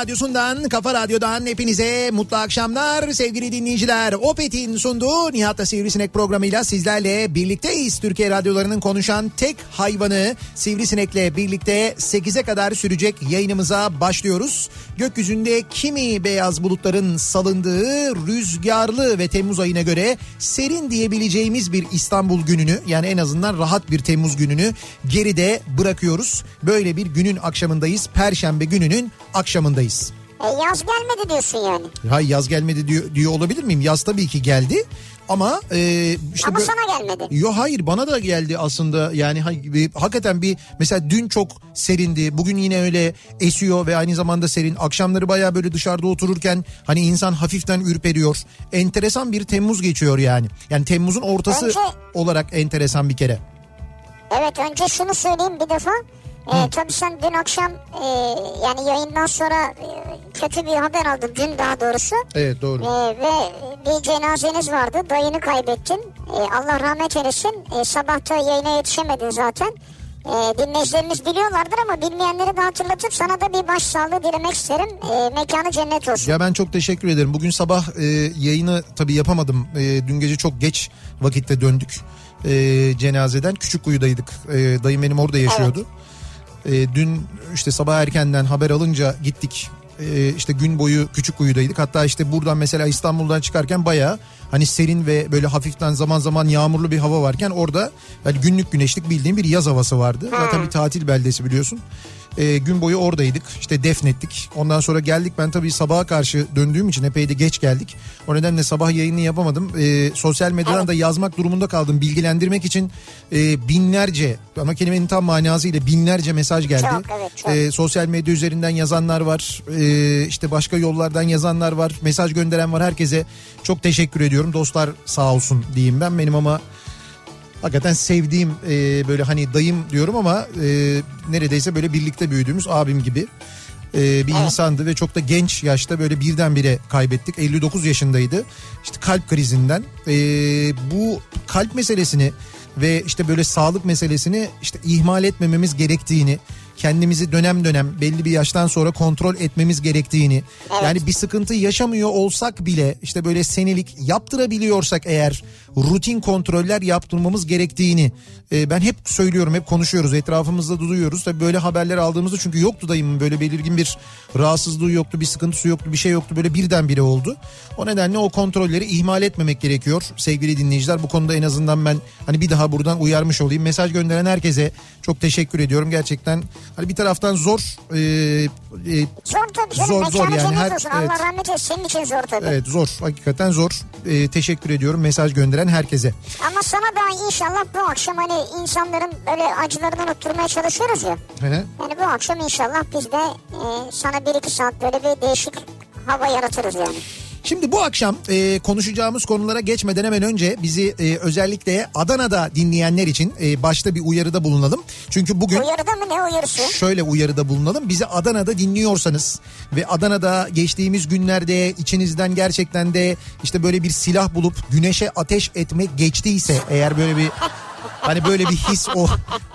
radyosundan, kafa radyodan hepinize mutlu akşamlar sevgili dinleyiciler. Opet'in sunduğu Nihat'la Sivrisinek programıyla sizlerle birlikteyiz. Türkiye radyolarının konuşan tek hayvanı Sivrisinek'le birlikte 8'e kadar sürecek yayınımıza başlıyoruz. Gökyüzünde kimi beyaz bulutların salındığı rüzgarlı ve Temmuz ayına göre serin diyebileceğimiz bir İstanbul gününü yani en azından rahat bir Temmuz gününü geride bırakıyoruz. Böyle bir günün akşamındayız. Perşembe gününün akşamındayız. E, yaz gelmedi diyorsun yani. Hay yaz gelmedi diyor, diyor olabilir miyim? Yaz tabii ki geldi ama e, işte Ama bö- sana gelmedi. Yo hayır bana da geldi aslında yani ha- hakikaten bir mesela dün çok serindi bugün yine öyle esiyor ve aynı zamanda serin akşamları baya böyle dışarıda otururken hani insan hafiften ürperiyor enteresan bir Temmuz geçiyor yani yani Temmuz'un ortası Önce- olarak enteresan bir kere. Evet önce şunu söyleyeyim bir defa. E, tabii sen dün akşam e, yani yayından sonra e, kötü bir haber aldın dün daha doğrusu. Evet doğru. E, ve bir cenazeniz vardı dayını kaybettin. E, Allah rahmet eylesin. E, sabahta yayına yetişemedin zaten. E, dinleyicilerimiz biliyorlardır ama bilmeyenleri de hatırlatıp sana da bir başsağlığı dilemek isterim. E, mekanı cennet olsun. Ya ben çok teşekkür ederim. Bugün sabah e, yayını tabii yapamadım. E, dün gece çok geç vakitte döndük e, cenazeden. Küçükkuyu'daydık. E, dayım benim orada yaşıyordu. E, dün işte sabah erkenden haber alınca gittik. E, işte gün boyu Küçükkuyu'daydık. Hatta işte buradan mesela İstanbul'dan çıkarken bayağı hani serin ve böyle hafiften zaman zaman yağmurlu bir hava varken orada yani günlük güneşlik bildiğim bir yaz havası vardı. Zaten bir tatil beldesi biliyorsun. E, gün boyu oradaydık. İşte defnettik. Ondan sonra geldik. Ben tabii sabaha karşı döndüğüm için epey de geç geldik. O nedenle sabah yayını yapamadım. E, sosyal medyadan da yazmak durumunda kaldım. Bilgilendirmek için e, binlerce ama kelimenin tam manasıyla binlerce mesaj geldi. Çok, evet, çok. E, sosyal medya üzerinden yazanlar var. E, işte başka yollardan yazanlar var. Mesaj gönderen var. Herkese çok teşekkür ediyorum. Dostlar sağ olsun diyeyim ben. Benim ama hakikaten sevdiğim e, böyle hani dayım diyorum ama e, neredeyse böyle birlikte büyüdüğümüz abim gibi e, bir insandı ve çok da genç yaşta böyle birdenbire kaybettik. 59 yaşındaydı. İşte kalp krizinden. E, bu kalp meselesini ve işte böyle sağlık meselesini işte ihmal etmememiz gerektiğini kendimizi dönem dönem belli bir yaştan sonra kontrol etmemiz gerektiğini yani bir sıkıntı yaşamıyor olsak bile işte böyle senelik yaptırabiliyorsak eğer rutin kontroller yaptırmamız gerektiğini e, ben hep söylüyorum hep konuşuyoruz etrafımızda da duyuyoruz. Tabii böyle haberler aldığımızda çünkü yoktu dayımın böyle belirgin bir rahatsızlığı yoktu bir sıkıntısı yoktu bir şey yoktu böyle birdenbire oldu. O nedenle o kontrolleri ihmal etmemek gerekiyor sevgili dinleyiciler. Bu konuda en azından ben hani bir daha buradan uyarmış olayım. Mesaj gönderen herkese çok teşekkür ediyorum. Gerçekten hani bir taraftan zor e, e, Zor tabii canım. Zor, zor yani. Her- evet. Allah rahmet eylesin. Senin için zor tabii. evet zor hakikaten zor. E, teşekkür ediyorum mesaj gönderen herkese. Ama sana da inşallah bu akşam hani insanların böyle acılarını unutturmaya çalışıyoruz ya. Hı. Yani bu akşam inşallah biz de e, sana bir iki saat böyle bir değişik hava yaratırız yani. Şimdi bu akşam e, konuşacağımız konulara geçmeden hemen önce bizi e, özellikle Adana'da dinleyenler için e, başta bir uyarıda bulunalım. Çünkü bugün Uyarıda mı ne uyarısı? şöyle uyarıda bulunalım. Bizi Adana'da dinliyorsanız ve Adana'da geçtiğimiz günlerde içinizden gerçekten de işte böyle bir silah bulup güneşe ateş etmek geçtiyse eğer böyle bir hani böyle bir his o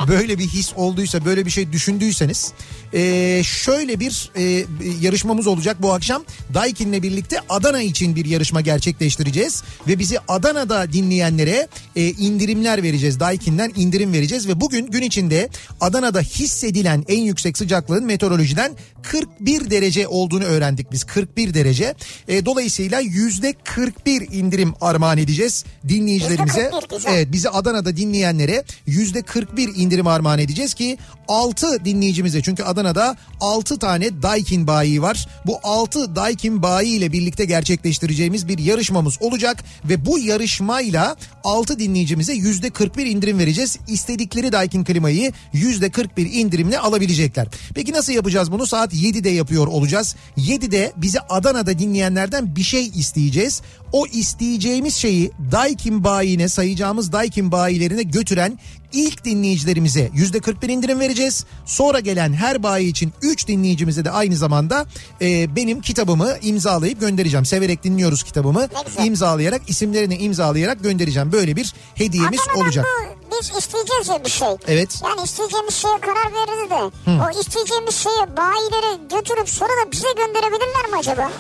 böyle bir his olduysa böyle bir şey düşündüyseniz e, şöyle bir e, yarışmamız olacak bu akşam. Daikin'le birlikte Adana için bir yarışma gerçekleştireceğiz ve bizi Adana'da dinleyenlere e, indirimler vereceğiz. Daikin'den indirim vereceğiz ve bugün gün içinde Adana'da hissedilen en yüksek sıcaklığın meteorolojiden 41 derece olduğunu öğrendik biz. 41 derece. E, dolayısıyla yüzde 41 indirim armağan edeceğiz dinleyicilerimize. %41 güzel. Evet bizi Adana'da dinleyenlere yüzde 41 indirim armağan edeceğiz ki 6 dinleyicimize çünkü Adana'da 6 tane Daikin bayi var. Bu 6 Daikin bayi ile birlikte gerçekleştireceğimiz bir yarışmamız olacak ve bu yarışmayla 6 dinleyicimize yüzde 41 indirim vereceğiz. İstedikleri Daikin klimayı yüzde 41 indirimle alabilecekler. Peki nasıl yapacağız bunu? Saat 7'de yapıyor olacağız. 7'de bizi Adana'da dinleyenlerden bir şey isteyeceğiz. O isteyeceğimiz şeyi Daikin bayine sayacağımız Daikin bayilerine götüren ilk dinleyicilerimize yüzde 41 indirim vereceğiz. Sonra gelen her bayi için 3 dinleyicimize de aynı zamanda e, benim kitabımı imzalayıp göndereceğim. Severek dinliyoruz kitabımı. İmzalayarak isimlerini imzalayarak göndereceğim. Böyle bir hediyemiz Adana'dan olacak. bu biz isteyeceğiz ya bir şey. Evet. Yani isteyeceğimiz şeye karar veririz de o isteyeceğimiz şeye bayilere götürüp sonra da bize gönderebilirler mi acaba?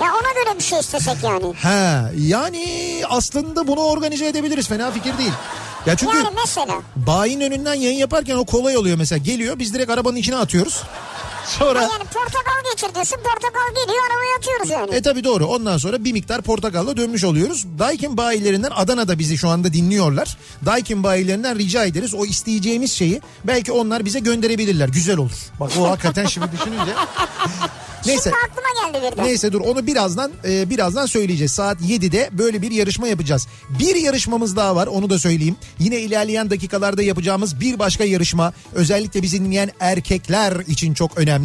Ya ona göre bir şey istesek yani. Ha yani aslında bunu organize edebiliriz. Fena fikir değil. Ya çünkü Yani mesela. bayin önünden yayın yaparken o kolay oluyor mesela. Geliyor biz direkt arabanın içine atıyoruz. Sonra Yani portakal getir diyorsun portakal geliyor arabaya atıyoruz yani. E tabi doğru. Ondan sonra bir miktar portakalla dönmüş oluyoruz. Daikin bayilerinden Adana'da bizi şu anda dinliyorlar. Daikin bayilerinden rica ederiz. O isteyeceğimiz şeyi belki onlar bize gönderebilirler. Güzel olur. Bak o hakikaten şimdi düşününce. Neyse. Şimdi aklıma geldi birden. Neyse dur onu birazdan e, birazdan söyleyeceğiz. Saat 7'de böyle bir yarışma yapacağız. Bir yarışmamız daha var onu da söyleyeyim. Yine ilerleyen dakikalarda yapacağımız bir başka yarışma özellikle bizi dinleyen erkekler için çok önemli.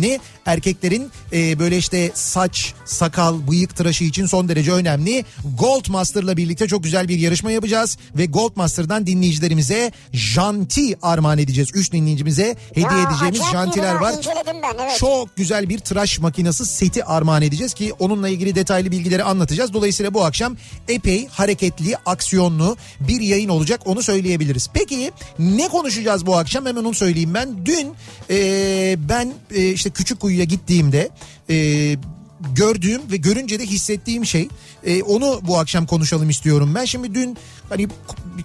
Erkeklerin e, böyle işte saç, sakal, bıyık tıraşı için son derece önemli. Gold Master'la birlikte çok güzel bir yarışma yapacağız ve Gold Master'dan dinleyicilerimize janti armağan edeceğiz. Üç dinleyicimize hediye Ya, edeceğimiz jantiler var. ben evet. Çok güzel bir tıraş makinesi seti armağan edeceğiz ki onunla ilgili detaylı bilgileri anlatacağız. Dolayısıyla bu akşam epey hareketli, aksiyonlu bir yayın olacak onu söyleyebiliriz. Peki ne konuşacağız bu akşam hemen onu söyleyeyim ben. Dün e, ben e, işte küçük kuyuya gittiğimde e, gördüğüm ve görünce de hissettiğim şey e, onu bu akşam konuşalım istiyorum ben. Şimdi dün hani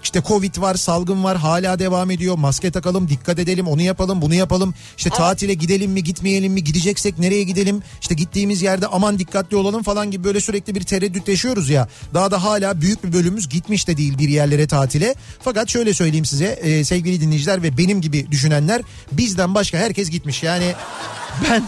işte covid var salgın var hala devam ediyor. Maske takalım dikkat edelim onu yapalım bunu yapalım. İşte tatile gidelim mi gitmeyelim mi gideceksek nereye gidelim? İşte gittiğimiz yerde aman dikkatli olalım falan gibi böyle sürekli bir tereddüt yaşıyoruz ya. Daha da hala büyük bir bölümümüz gitmiş de değil bir yerlere tatile. Fakat şöyle söyleyeyim size e, sevgili dinleyiciler ve benim gibi düşünenler bizden başka herkes gitmiş. Yani ben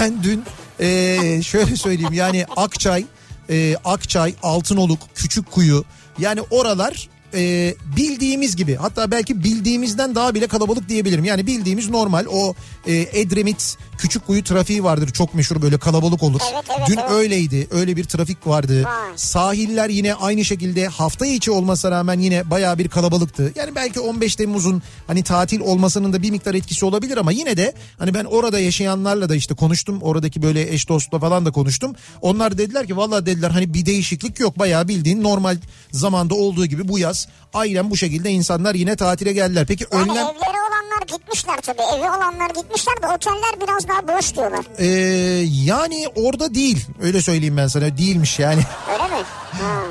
ben dün ee, şöyle söyleyeyim yani Akçay, e, Akçay, Altınoluk, Küçükkuyu yani oralar e, bildiğimiz gibi hatta belki bildiğimizden daha bile kalabalık diyebilirim. Yani bildiğimiz normal o e, Edremit Küçükkuyu trafiği vardır çok meşhur böyle kalabalık olur. Evet, evet, Dün evet. öyleydi öyle bir trafik vardı. Vay. Sahiller yine aynı şekilde hafta içi olmasına rağmen yine baya bir kalabalıktı. Yani belki 15 Temmuz'un hani tatil olmasının da bir miktar etkisi olabilir ama yine de hani ben orada yaşayanlarla da işte konuştum. Oradaki böyle eş dostla falan da konuştum. Onlar dediler ki vallahi dediler hani bir değişiklik yok. Bayağı bildiğin normal zamanda olduğu gibi bu yaz aynen bu şekilde insanlar yine tatile geldiler. Peki Yani önlem evleri olanlar gitmişler tabii. Evi olanlar gitmişler de oteller biraz daha boş diyorlar. Ee, yani orada değil öyle söyleyeyim ben sana değilmiş yani. Öyle mi?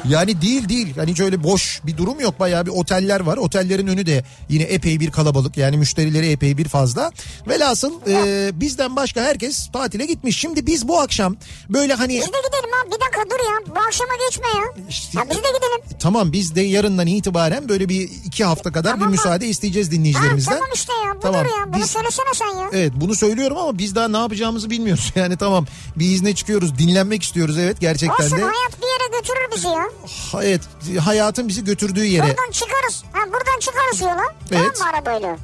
Yani değil değil. Hani hiç öyle boş bir durum yok. Bayağı bir oteller var. Otellerin önü de yine epey bir kalabalık. Yani müşterileri epey bir fazla. Velhasıl e, bizden başka herkes tatile gitmiş. Şimdi biz bu akşam böyle hani... Biz de gidelim abi bir dakika dur ya. Bu akşama geçme ya. İşte- ya biz de gidelim. Tamam biz de yarından itibaren böyle bir iki hafta kadar Tamam bir müsaade isteyeceğiz Ha, dinleyicilerimizden. tamam işte ya. Budur Tamam, ya. Bunu biz- söylesene sen ya. Evet bunu söylüyorum ama biz daha ne yapacağımızı bilmiyoruz. Yani tamam bir izne çıkıyoruz dinlenmek istiyoruz evet gerçekten Olsun de. hayat bir yere götürür bizi ya. Ha- Evet hayatın bizi götürdüğü yere. Buradan çıkarız. Ha, buradan çıkarız yola. Evet. Tamam mı arabayla?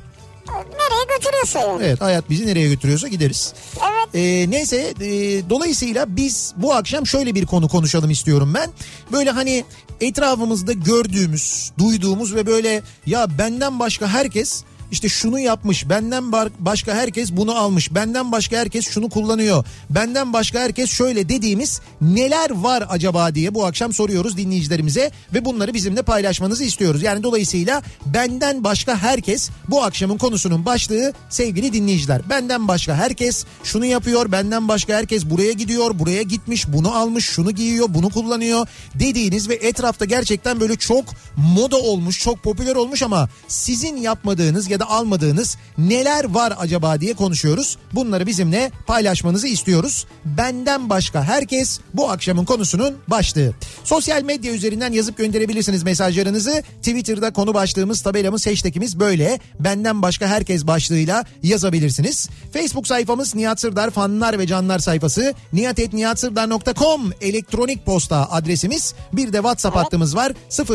Nereye götürüyorsa yani. Evet hayat bizi nereye götürüyorsa gideriz. Evet. Ee, neyse e, dolayısıyla biz bu akşam şöyle bir konu konuşalım istiyorum ben. Böyle hani etrafımızda gördüğümüz, duyduğumuz ve böyle ya benden başka herkes işte şunu yapmış, benden başka herkes bunu almış, benden başka herkes şunu kullanıyor, benden başka herkes şöyle dediğimiz neler var acaba diye bu akşam soruyoruz dinleyicilerimize ve bunları bizimle paylaşmanızı istiyoruz. Yani dolayısıyla benden başka herkes bu akşamın konusunun başlığı sevgili dinleyiciler. Benden başka herkes şunu yapıyor, benden başka herkes buraya gidiyor, buraya gitmiş, bunu almış, şunu giyiyor, bunu kullanıyor dediğiniz ve etrafta gerçekten böyle çok moda olmuş, çok popüler olmuş ama sizin yapmadığınız ya da almadığınız neler var acaba diye konuşuyoruz. Bunları bizimle paylaşmanızı istiyoruz. Benden başka herkes bu akşamın konusunun başlığı. Sosyal medya üzerinden yazıp gönderebilirsiniz mesajlarınızı. Twitter'da konu başlığımız, tabelamız, hashtagimiz böyle. Benden başka herkes başlığıyla yazabilirsiniz. Facebook sayfamız Nihat Sırdar fanlar ve canlar sayfası. nihatetnihatsırdar.com elektronik posta adresimiz. Bir de WhatsApp hattımız var.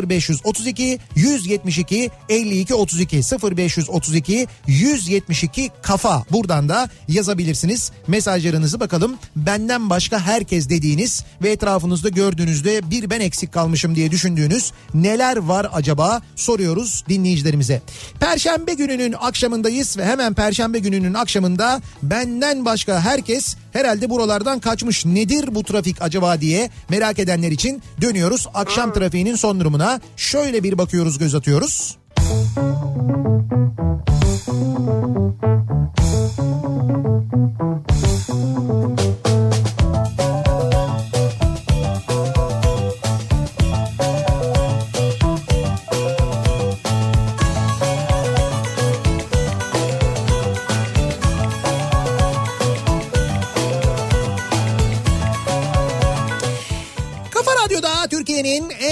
0532 172 52 32 0532 172 kafa. Buradan da yazabilirsiniz. Mesajlarınızı bakalım. Benden başka herkes dediğiniz ve etrafınızda gördüğünüzde bir ben eksik kalmışım diye düşündüğünüz neler var acaba soruyoruz dinleyicilerimize. Perşembe gününün akşamındayız ve hemen Perşembe gününün akşamında benden başka herkes herhalde buralardan kaçmış. Nedir bu trafik acaba diye merak edenler için dönüyoruz. Akşam trafiğinin son durumuna şöyle bir bakıyoruz göz atıyoruz. Thank you.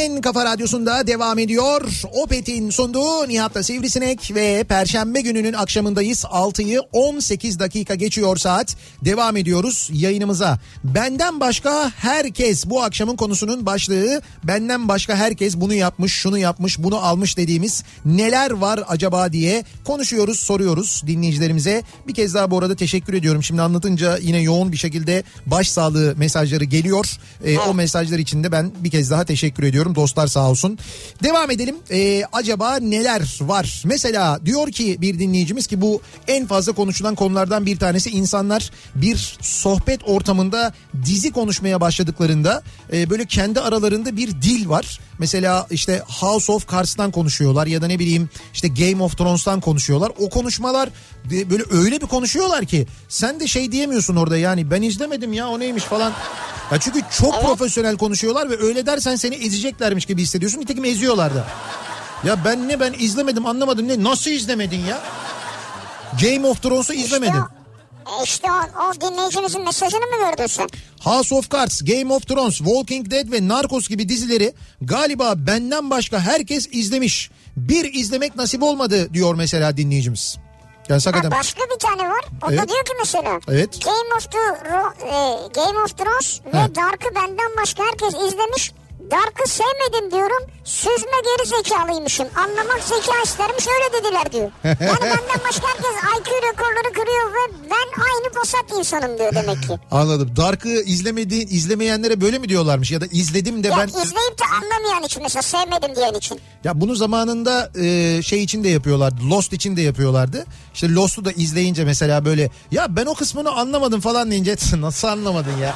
En kafa radyosunda devam ediyor. Opet'in sunduğu Nihat'la Sivrisinek ve Perşembe gününün akşamındayız. 6'yı 18 dakika geçiyor saat. Devam ediyoruz yayınımıza. Benden başka herkes bu akşamın konusunun başlığı. Benden başka herkes bunu yapmış, şunu yapmış, bunu almış dediğimiz neler var acaba diye konuşuyoruz, soruyoruz dinleyicilerimize. Bir kez daha bu arada teşekkür ediyorum. Şimdi anlatınca yine yoğun bir şekilde başsağlığı mesajları geliyor. Ee, o mesajlar için de ben bir kez daha teşekkür ediyorum. Dostlar sağ olsun. Devam edelim. Ee, acaba neler var? Mesela diyor ki bir dinleyicimiz ki bu en fazla konuşulan konulardan bir tanesi insanlar bir sohbet ortamında dizi konuşmaya başladıklarında e, böyle kendi aralarında bir dil var. Mesela işte House of Cards'tan konuşuyorlar ya da ne bileyim işte Game of Thrones'tan konuşuyorlar. O konuşmalar böyle öyle bir konuşuyorlar ki sen de şey diyemiyorsun orada yani ben izlemedim ya o neymiş falan. Ya çünkü çok profesyonel konuşuyorlar ve öyle dersen seni ezeceklermiş gibi hissediyorsun. Nitekim eziyorlar da. Ya ben ne ben izlemedim anlamadım ne nasıl izlemedin ya? Game of Thrones'u izlemedin. E işte o, o dinleyicimizin mesajını mı gördün sen? House of Cards, Game of Thrones, Walking Dead ve Narcos gibi dizileri galiba benden başka herkes izlemiş. Bir izlemek nasip olmadı diyor mesela dinleyicimiz. Yani Ha, hakikaten başka bir tane var. O da Evet. diyor ki mesela. Evet. Game of the e, Game of Thrones Ha. ve Dark'ı benden başka herkes izlemiş. Dark'ı sevmedim diyorum. Süzme geri zekalıymışım. Anlamak zeka istermiş öyle dediler diyor. Yani benden başka herkes IQ rekorları kırıyor ve ben aynı posat insanım diyor demek ki. anladım. Dark'ı izlemediğin, izlemeyenlere böyle mi diyorlarmış ya da izledim de Ya ben izleyip de anlamayan için mesela sevmedim diyen için. Ya bunu zamanında e, şey için de yapıyorlardı. Lost için de yapıyorlardı. İşte Lost'u da izleyince mesela böyle ya ben o kısmını anlamadım falan deyince nasıl anlamadın ya?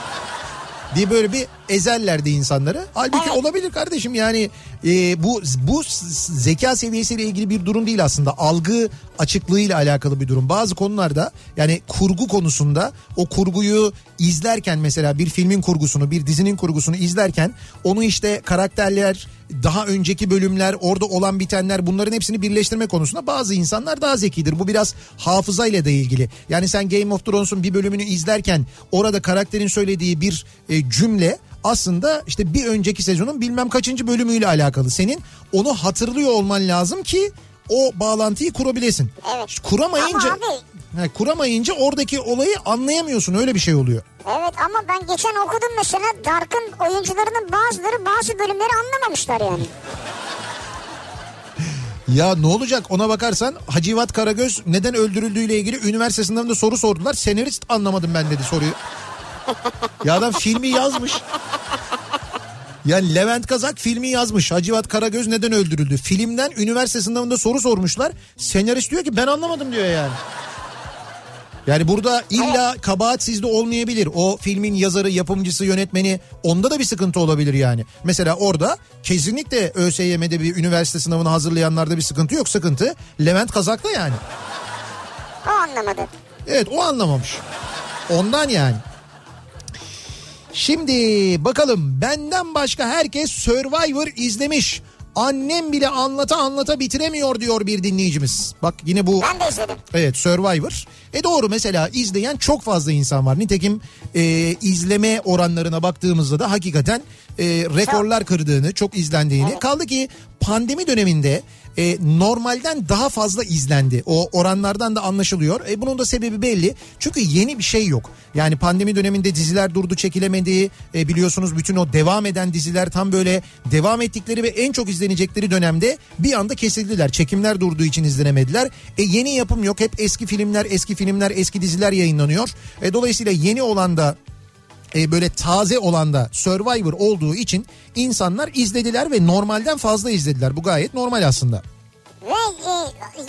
diye böyle bir ezerlerdi insanları. Halbuki Evet. olabilir kardeşim yani e, bu bu zeka seviyesiyle ilgili bir durum değil aslında. Algı açıklığıyla alakalı bir durum. Bazı konularda yani kurgu konusunda o kurguyu izlerken mesela bir filmin kurgusunu bir dizinin kurgusunu izlerken onu işte karakterler daha önceki bölümler orada olan bitenler bunların hepsini birleştirme konusunda bazı insanlar daha zekidir. Bu biraz hafızayla da ilgili. Yani sen Game of Thrones'un bir bölümünü izlerken orada karakterin söylediği bir e, cümle aslında işte bir önceki sezonun bilmem kaçıncı bölümüyle alakalı. Senin onu hatırlıyor olman lazım ki o bağlantıyı kurabilesin. Evet. Kuramayınca Ama abi- He, kuramayınca oradaki olayı anlayamıyorsun öyle bir şey oluyor. Evet ama ben geçen okudum mesela Dark'ın oyuncularının bazıları bazı bölümleri anlamamışlar yani. Ya ne olacak ona bakarsan Hacivat Karagöz neden öldürüldüğüyle ilgili üniversite sınavında soru sordular. Senarist anlamadım ben dedi soruyu. Ya adam filmi yazmış. Yani Levent Kazak filmi yazmış. Hacivat Karagöz neden öldürüldü? Filmden üniversite sınavında soru sormuşlar. Senarist diyor ki ben anlamadım diyor yani. Yani burada illa kabahat sizde olmayabilir. O filmin yazarı, yapımcısı, yönetmeni onda da bir sıkıntı olabilir yani. Mesela orada kesinlikle ÖSYM'de bir üniversite sınavını hazırlayanlarda bir sıkıntı yok. Sıkıntı Levent Kazak'ta yani. O anlamadı. Evet o anlamamış. Ondan yani. Şimdi bakalım benden başka herkes Survivor izlemiş. Annem bile anlata anlata bitiremiyor diyor bir dinleyicimiz. Bak yine bu Ben de izledim. Evet Survivor. E doğru mesela izleyen çok fazla insan var. Nitekim e, izleme oranlarına baktığımızda da hakikaten e, rekorlar kırdığını, çok izlendiğini. Kaldı ki pandemi döneminde e, normalden daha fazla izlendi. O oranlardan da anlaşılıyor. E, bunun da sebebi belli. Çünkü yeni bir şey yok. Yani pandemi döneminde diziler durdu çekilemedi. E, biliyorsunuz bütün o devam eden diziler tam böyle devam ettikleri ve en çok izlenecekleri dönemde bir anda kesildiler. Çekimler durduğu için izlenemediler. E, yeni yapım yok. Hep eski filmler, eski filmler, eski diziler yayınlanıyor. E, dolayısıyla yeni olan da e, böyle taze olan da Survivor olduğu için insanlar izlediler ve normalden fazla izlediler. Bu gayet normal aslında. Ve e,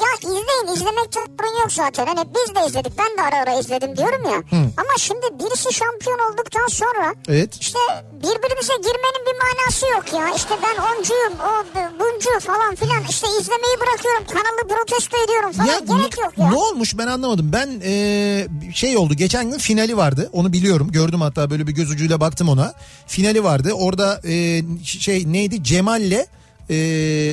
ya izleyin izlemekte sorun yok zaten. Hani biz de izledik ben de ara ara izledim diyorum ya. Ama şimdi birisi şampiyon olduktan sonra Evet. işte birbirimize girmenin bir manası yok ya. İşte ben oncuyum o bu- buncu falan filan işte izlemeyi bırakıyorum kanalı protesto ediyorum falan gerek ne, yok ya. ne olmuş ben anlamadım. Ben e, şey oldu geçen gün finali vardı. Onu biliyorum. Gördüm hatta böyle bir göz ucuyla baktım ona. Finali vardı. Orada e, şey neydi? Cemal'le e,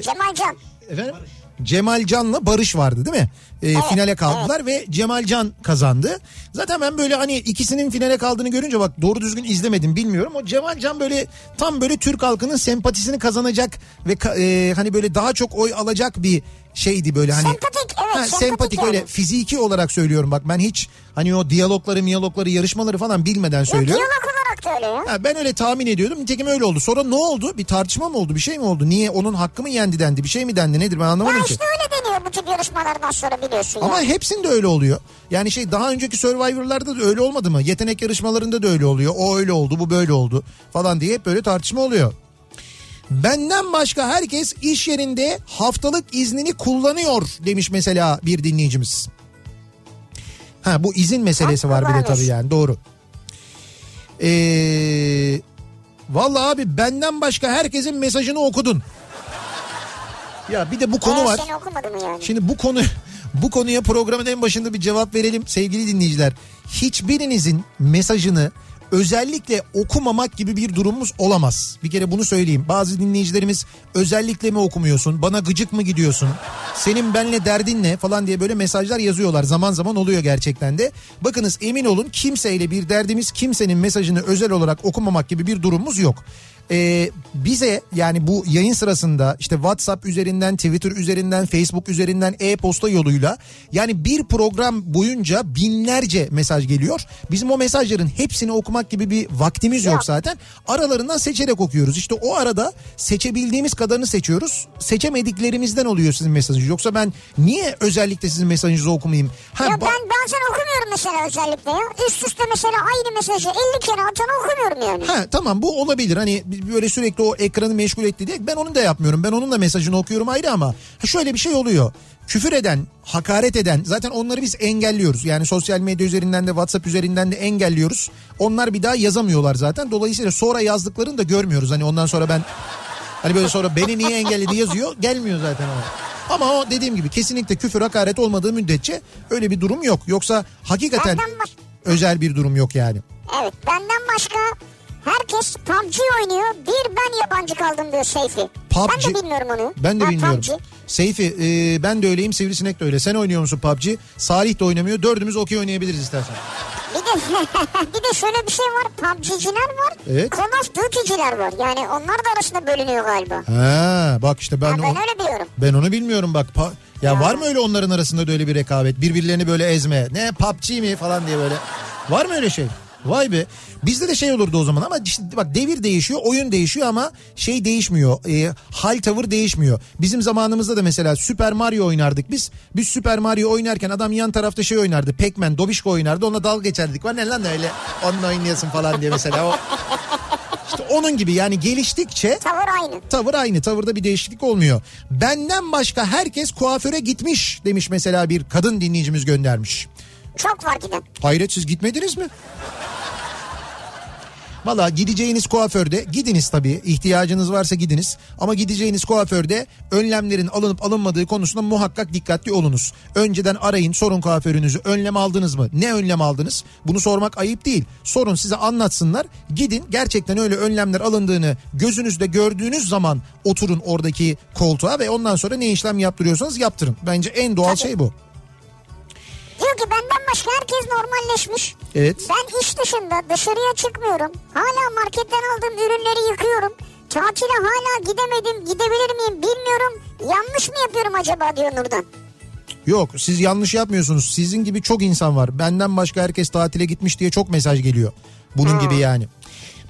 Cemal Can. efendim Cemal Can'la Barış vardı değil mi? E, finale kaldılar ve Cemal Can kazandı. Zaten ben böyle hani ikisinin finale kaldığını görünce bak doğru düzgün izlemedim bilmiyorum. O Cemal Can böyle tam böyle Türk halkının sempatisini kazanacak ve e, hani böyle daha çok oy alacak bir şeydi böyle hani. Sempatik, evet, Ha, sempatik sempatik yani. öyle fiziki olarak söylüyorum bak ben hiç hani o diyalogları miyalogları yarışmaları falan bilmeden söylüyorum. Diyalog da öyle ya. Ha, ben öyle tahmin ediyordum. Nitekim öyle oldu. Sonra ne oldu? Bir tartışma mı oldu? Bir şey mi oldu? Niye? Onun hakkı mı yendi dendi? Bir şey mi dendi? Nedir? Ben anlamadım Ya ki. işte öyle deniyor bu tip yarışmalardan sonra biliyorsun Ama ya. hepsinde öyle oluyor. Yani şey daha önceki Survivor'larda da öyle olmadı mı? Yetenek yarışmalarında da öyle oluyor. O öyle oldu, bu böyle oldu falan diye hep böyle tartışma oluyor. Benden başka herkes iş yerinde haftalık iznini kullanıyor demiş mesela bir dinleyicimiz. Ha bu izin meselesi var bir de tabii yani doğru. Ee, vallahi abi benden başka herkesin mesajını okudun. Ya bir de bu konu Ee, var. Yani? Şimdi bu konu bu konuya programın en başında bir cevap verelim sevgili dinleyiciler. Hiçbirinizin mesajını özellikle okumamak gibi bir durumumuz olamaz. Bir kere bunu söyleyeyim. Bazı dinleyicilerimiz özellikle mi okumuyorsun? Bana gıcık mı gidiyorsun? Senin benle derdin ne? falan diye böyle mesajlar yazıyorlar. Zaman zaman oluyor gerçekten de. Bakınız emin olun kimseyle bir derdimiz kimsenin mesajını özel olarak okumamak gibi bir durumumuz yok. Ee, bize yani bu yayın sırasında işte WhatsApp üzerinden, Twitter üzerinden, Facebook üzerinden, e-posta yoluyla yani bir program boyunca binlerce mesaj geliyor. Bizim o mesajların hepsini okumak gibi bir vaktimiz yok zaten. Aralarından seçerek okuyoruz. İşte o arada seçebildiğimiz kadarını seçiyoruz. Seçemediklerimizden oluyor sizin mesajınız. Yoksa ben niye özellikle sizin mesajınızı okumayayım? Ha, Ya ben bazen okumuyorum mesela özellikle ya. Üst üste mesela aynı mesajı 50 kere atan okumuyorum yani. Ha tamam bu olabilir hani böyle sürekli o ekranı meşgul etti diye ben onu da yapmıyorum. Ben onun da mesajını okuyorum ayrı ama şöyle bir şey oluyor. Küfür eden, hakaret eden zaten onları biz engelliyoruz. Yani sosyal medya üzerinden de WhatsApp üzerinden de engelliyoruz. Onlar bir daha yazamıyorlar zaten. Dolayısıyla sonra yazdıklarını da görmüyoruz. Hani ondan sonra ben hani böyle sonra beni niye engelledi yazıyor gelmiyor zaten ama. Ama o dediğim gibi kesinlikle küfür hakaret olmadığı müddetçe öyle bir durum yok. Yoksa hakikaten özel bir durum yok yani. Evet benden başka herkes PUBG oynuyor. Bir ben yabancı kaldım diyor Seyfi. PUBG. Ben de bilmiyorum onu. Ben de Ha, bilmiyorum. PUBG. Seyfi e, ben de öyleyim Sivrisinek de öyle. Sen oynuyor musun PUBG? Salih de oynamıyor. Dördümüz okey oynayabiliriz istersen. Bir de, bir de şöyle bir şey var. PUBG'ciler var. Evet. Call of Duty'ciler var. Yani onlar da arasında bölünüyor galiba. Ha, bak işte ben, Ha, ben o- öyle biliyorum. ben onu bilmiyorum bak. Pa- ya, var mı öyle onların arasında da öyle bir rekabet? Birbirlerini böyle ezme. Ne PUBG mi falan diye böyle. Var mı öyle şey? Vay be. Bizde de şey olurdu o zaman ama işte bak devir değişiyor, oyun değişiyor ama şey değişmiyor. E, hal tavır değişmiyor. Bizim zamanımızda da mesela Super Mario oynardık biz. Biz Super Mario oynarken adam yan tarafta şey oynardı. Pac-Man, Dobişko oynardı. Onunla dalga geçerdik. Var ne lan öyle? Onunla oynayasın falan diye mesela. O, işte onun gibi yani geliştikçe Tavır aynı. tavır aynı. Tavırda bir değişiklik olmuyor. Benden başka herkes kuaföre gitmiş demiş mesela bir kadın dinleyicimiz göndermiş. Çok var giden. Hayret siz gitmediniz mi? Valla gideceğiniz kuaförde gidiniz tabii ihtiyacınız varsa gidiniz ama gideceğiniz kuaförde önlemlerin alınıp alınmadığı konusunda muhakkak dikkatli olunuz. Önceden arayın sorun kuaförünüzü önlem aldınız mı? Ne önlem aldınız? Bunu sormak ayıp değil. Sorun size anlatsınlar gidin gerçekten öyle önlemler alındığını gözünüzde gördüğünüz zaman oturun oradaki koltuğa ve ondan sonra ne işlem yaptırıyorsanız yaptırın. Bence en doğal şey bu. Diyor ki benden başka herkes normalleşmiş. Evet. Ben iş dışında dışarıya çıkmıyorum. Hala marketten aldığım ürünleri yıkıyorum. Tatile hala gidemedim. Gidebilir miyim bilmiyorum. Yanlış mı yapıyorum acaba diyor Nurdan. Yok siz yanlış yapmıyorsunuz. Sizin gibi çok insan var. Benden başka herkes tatile gitmiş diye çok mesaj geliyor. Bunun gibi yani.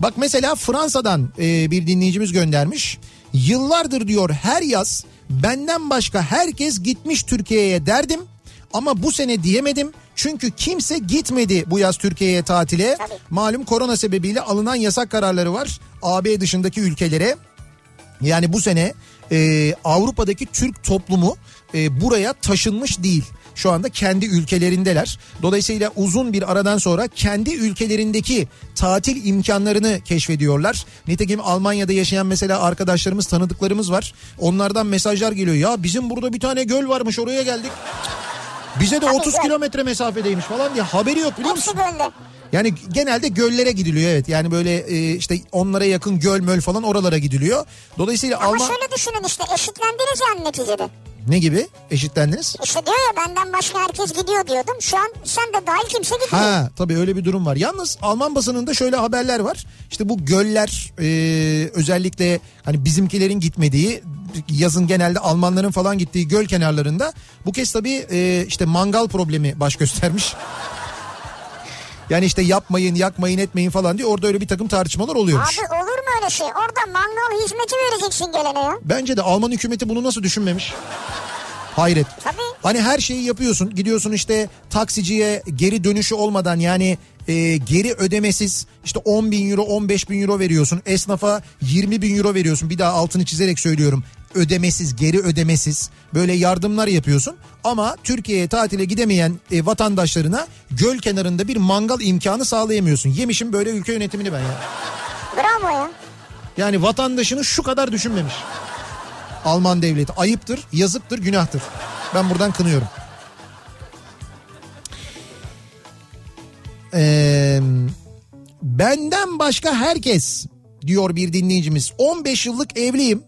Bak mesela Fransa'dan e, bir dinleyicimiz göndermiş. Yıllardır diyor her yaz benden başka herkes gitmiş Türkiye'ye derdim. Ama bu sene diyemedim. Çünkü kimse gitmedi bu yaz Türkiye'ye tatile. Tabii. Malum korona sebebiyle alınan yasak kararları var. AB dışındaki ülkelere. Yani bu sene e, Avrupa'daki Türk toplumu e, buraya taşınmış değil. Şu anda kendi ülkelerindeler. Dolayısıyla uzun bir aradan sonra kendi ülkelerindeki tatil imkanlarını keşfediyorlar. Nitekim Almanya'da yaşayan mesela arkadaşlarımız, tanıdıklarımız var. Onlardan mesajlar geliyor. Ya bizim burada bir tane göl varmış oraya geldik. Bize de Tabii, 30 göl. kilometre mesafedeymiş falan diye haberi yok biliyor Hepsi musun? gölde. Yani genelde göllere gidiliyor evet. Yani böyle e, işte onlara yakın göl möl falan oralara gidiliyor. Dolayısıyla Ama Alman şöyle düşünün işte eşitlendiniz yani neticede. ne gibi eşitlendiniz? İşte diyor ya benden başka herkes gidiyor diyordum. Şu an sen de dahil kimse gitmiyor. Ha tabii öyle bir durum var. Yalnız Alman basınında şöyle haberler var. İşte bu göller e, özellikle hani bizimkilerin gitmediği yazın genelde Almanların falan gittiği göl kenarlarında bu kez tabii e, işte mangal problemi baş göstermiş. Yani işte yapmayın yakmayın etmeyin falan diye orada öyle bir takım tartışmalar oluyormuş. Abi olur mu öyle şey? Orada mangal hizmeti vereceksin gelene ya. Bence de Alman hükümeti bunu nasıl düşünmemiş? Hayret. Tabii. Hani her şeyi yapıyorsun gidiyorsun işte taksiciye geri dönüşü olmadan yani e, geri ödemesiz işte 10 bin euro 15 bin euro veriyorsun esnafa 20 bin euro veriyorsun bir daha altını çizerek söylüyorum ödemesiz geri ödemesiz böyle yardımlar yapıyorsun ama Türkiye'ye tatile gidemeyen e, vatandaşlarına göl kenarında bir mangal imkanı sağlayamıyorsun yemişim böyle ülke yönetimini ben ya. Bravo ya. Yani vatandaşını şu kadar düşünmemiş. Alman devleti ayıptır, yazıktır, günahtır. Ben buradan kınıyorum. Ee, benden başka herkes diyor bir dinleyicimiz. 15 yıllık evliyim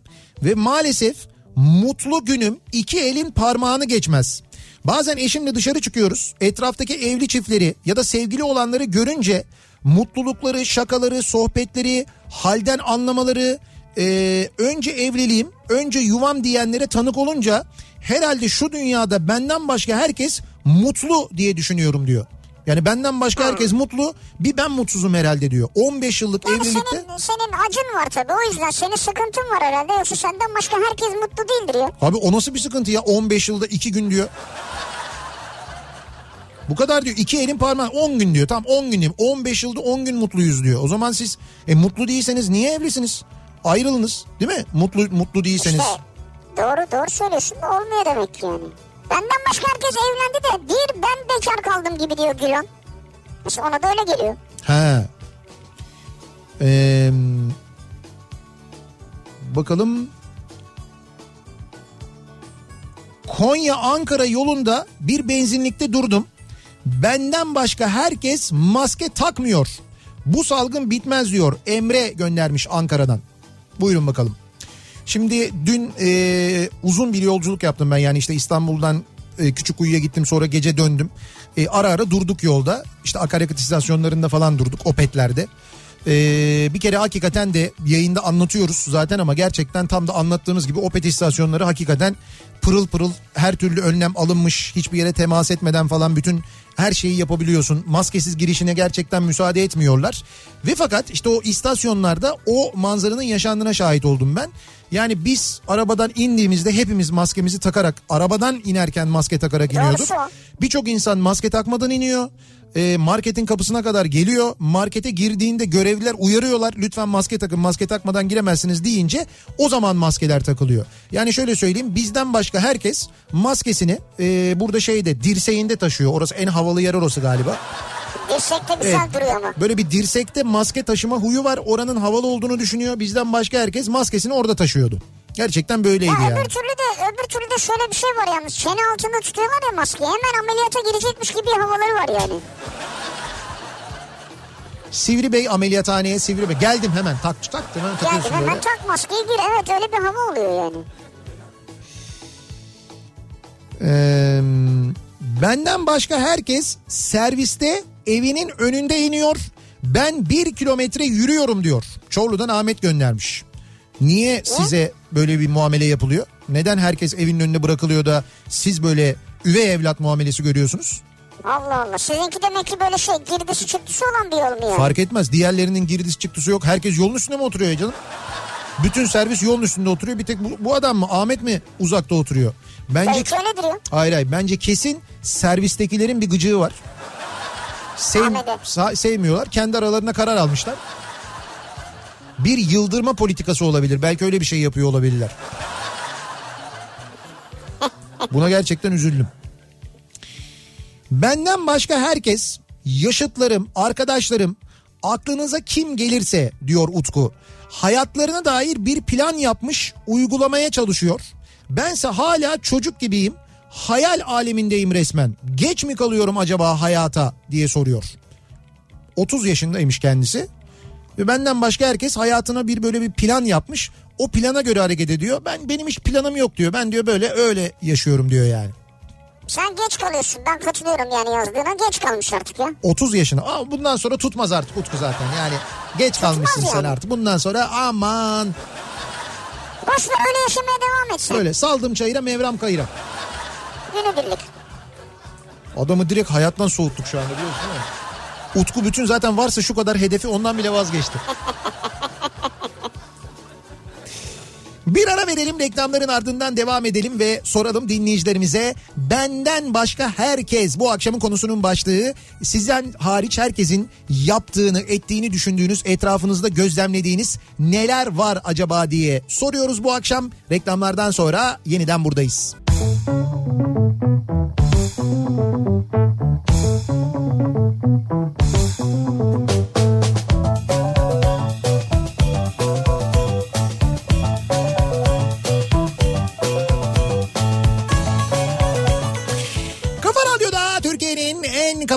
ve maalesef mutlu günüm iki elin parmağını geçmez. Bazen eşimle dışarı çıkıyoruz. Etraftaki evli çiftleri ya da sevgili olanları görünce mutlulukları, şakaları, sohbetleri, halden anlamaları, e, önce evliliğim, önce yuvam diyenlere tanık olunca herhalde şu dünyada benden başka herkes mutlu diye düşünüyorum diyor. Yani benden başka herkes mutlu bir ben mutsuzum herhalde diyor. 15 yıllık Yani evlilikte senin, senin acın var tabii o yüzden senin sıkıntın var herhalde. Yoksa senden başka herkes mutlu değildir ya. abi o nasıl bir sıkıntı ya 15 yılda 2 gün diyor. Bu kadar diyor iki elin parmağı 10 gün diyor. Tam 10 gün diyor. 15 yılda 10 gün mutluyuz diyor. O zaman siz e, mutlu değilseniz niye evlisiniz? Ayrılınız değil mi? Mutlu mutlu değilseniz. İşte doğru doğru söylüyorsun olmuyor demek ki yani. Benden başka herkes evlendi de bir ben bekar kaldım gibi diyor Gülhan. Mesela ona da öyle geliyor. He. Ee, bakalım. Konya Ankara yolunda bir benzinlikte durdum. Benden başka herkes maske takmıyor. Bu salgın bitmez diyor. Emre göndermiş Ankara'dan. Buyurun bakalım. Şimdi dün e, uzun bir yolculuk yaptım ben yani işte İstanbul'dan e, Küçükuyu'ya gittim sonra gece döndüm. E, ara ara durduk yolda işte akaryakıt istasyonlarında falan durduk Opet'lerde. E, bir kere hakikaten de yayında anlatıyoruz zaten ama gerçekten tam da anlattığımız gibi Opet istasyonları hakikaten pırıl pırıl her türlü önlem alınmış hiçbir yere temas etmeden falan bütün her şeyi yapabiliyorsun. Maskesiz girişine gerçekten müsaade etmiyorlar. Ve fakat işte o istasyonlarda o manzaranın yaşandığına şahit oldum ben. Yani biz arabadan indiğimizde hepimiz maskemizi takarak arabadan inerken maske takarak iniyorduk. Birçok insan maske takmadan iniyor. E, marketin kapısına kadar geliyor. Markete girdiğinde görevliler uyarıyorlar. Lütfen maske takın maske takmadan giremezsiniz deyince o zaman maskeler takılıyor. Yani şöyle söyleyeyim bizden başka herkes maskesini e, burada şeyde dirseğinde taşıyor. Orası en havalı yer orası galiba. Dirsekte güzel Evet. duruyor ama. Böyle bir dirsekte maske taşıma huyu var. Oranın havalı olduğunu düşünüyor. Bizden başka herkes maskesini orada taşıyordu. Gerçekten böyleydi Ya yani. öbür türlü de öbür türlü de şöyle bir şey var yalnız. Çene altında tutuyorlar ya maskeyi. Hemen ameliyata girecekmiş gibi havaları var yani. Sivri Bey ameliyathaneye Sivri Bey. Geldim hemen tak taktım hemen takıyorsun hemen böyle. tak maskeyi gir. Evet öyle bir hava oluyor yani. Ee, benden başka herkes serviste evinin önünde iniyor. Ben bir kilometre yürüyorum diyor. Çorlu'dan Ahmet göndermiş. Niye size böyle bir muamele yapılıyor? Neden herkes evinin önüne bırakılıyor da siz böyle üvey evlat muamelesi görüyorsunuz? Allah Allah. Sizinki demek ki böyle şey girdisi çıktısı olan bir yol mu yani? Fark etmez. Diğerlerinin girdisi çıktısı yok. Herkes yolun üstünde mi oturuyor ya canım? Bütün servis yolun üstünde oturuyor. Bir tek bu, bu adam mı Ahmet mi uzakta oturuyor? Bence Belki öyledir ya. Hayır hayır bence kesin servistekilerin bir gıcığı var. Sev, sevmiyorlar. Kendi aralarına karar almışlar. Bir yıldırma politikası olabilir. Belki öyle bir şey yapıyor olabilirler. Buna gerçekten üzüldüm. Benden başka herkes, yaşıtlarım, arkadaşlarım, aklınıza kim gelirse diyor Utku. Hayatlarına dair bir plan yapmış, uygulamaya çalışıyor. Bense hala çocuk gibiyim. Hayal alemindeyim resmen. Geç mi kalıyorum acaba hayata diye soruyor. 30 yaşındaymış kendisi. Ve benden başka herkes hayatına bir böyle bir plan yapmış. O plana göre hareket ediyor. Ben benim hiç planım yok diyor. Ben diyor böyle öyle yaşıyorum diyor yani. Sen geç kalıyorsun. Ben katılıyorum yani yazdığına. Geç kalmış artık ya. 30 yaşına. Aa, bundan sonra tutmaz artık Utku zaten. Yani geç kalmışsın sen yani. artık. Bundan sonra aman Boş ver öyle yaşamaya devam etsin. böyle saldım çayıra mevram kayıra. Günübirlik. Adamı direkt hayattan soğuttuk şu anda biliyorsun değil mi? Utku bütün zaten varsa şu kadar hedefi ondan bile vazgeçti. Bir ara verelim reklamların ardından devam edelim ve soralım dinleyicilerimize benden başka herkes bu akşamın konusunun başlığı sizden hariç herkesin yaptığını ettiğini düşündüğünüz etrafınızda gözlemlediğiniz neler var acaba diye soruyoruz bu akşam reklamlardan sonra yeniden buradayız. Thank you.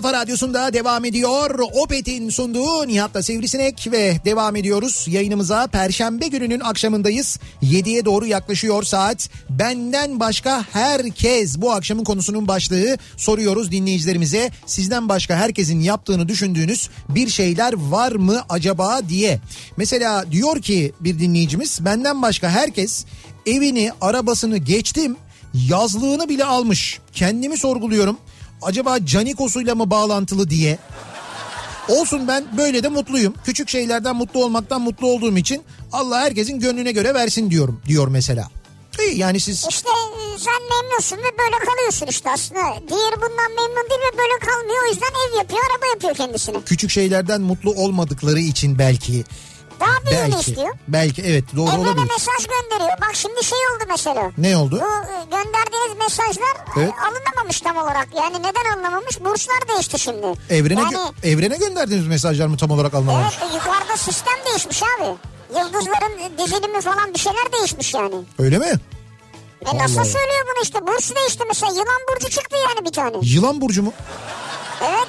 Kafa radyosunda devam ediyor. Opet'in sunduğu Nihat'la Sivrisinek ve devam ediyoruz. Yayınımıza Perşembe gününün akşamındayız. 7'ye doğru yaklaşıyor saat. Benden başka herkes bu akşamın konusunun başlığı soruyoruz dinleyicilerimize. Sizden başka herkesin yaptığını düşündüğünüz bir şeyler var mı acaba diye. Mesela diyor ki bir dinleyicimiz benden başka herkes evini arabasını geçtim yazlığını bile almış. Kendimi sorguluyorum. Acaba canikosuyla mı bağlantılı diye. Olsun ben böyle de mutluyum. Küçük şeylerden mutlu olmaktan mutlu olduğum için Allah herkesin gönlüne göre versin diyorum diyor mesela. İyi yani siz İşte e, sen memnunsun ve böyle kalıyorsun işte aslında. Diğeri bundan memnun değil ve böyle kalmıyor. O yüzden ev yapıyor, araba yapıyor kendisine. küçük şeylerden mutlu olmadıkları için belki Daha büyüğünü belki istiyor. belki evet doğru Evrene olabilir. mesaj gönderiyor. Bak şimdi şey oldu mesela. Ne oldu? Bu e, gönderdiğiniz mesajlar e, Evet. alınamamış tam olarak. Yani neden alınamamış? Burslar değişti şimdi. Evrene yani, gö- evrene gönderdiğiniz mesajlar mı tam olarak alınamamış? Evet e, yukarıda sistem değişmiş abi. Yıldızların dizilimi falan bir şeyler değişmiş yani. Öyle mi? E nasıl söylüyor bunu işte? Bursu değişti mesela. Yılan burcu çıktı yani bir tane. Yılan burcu mu? Evet.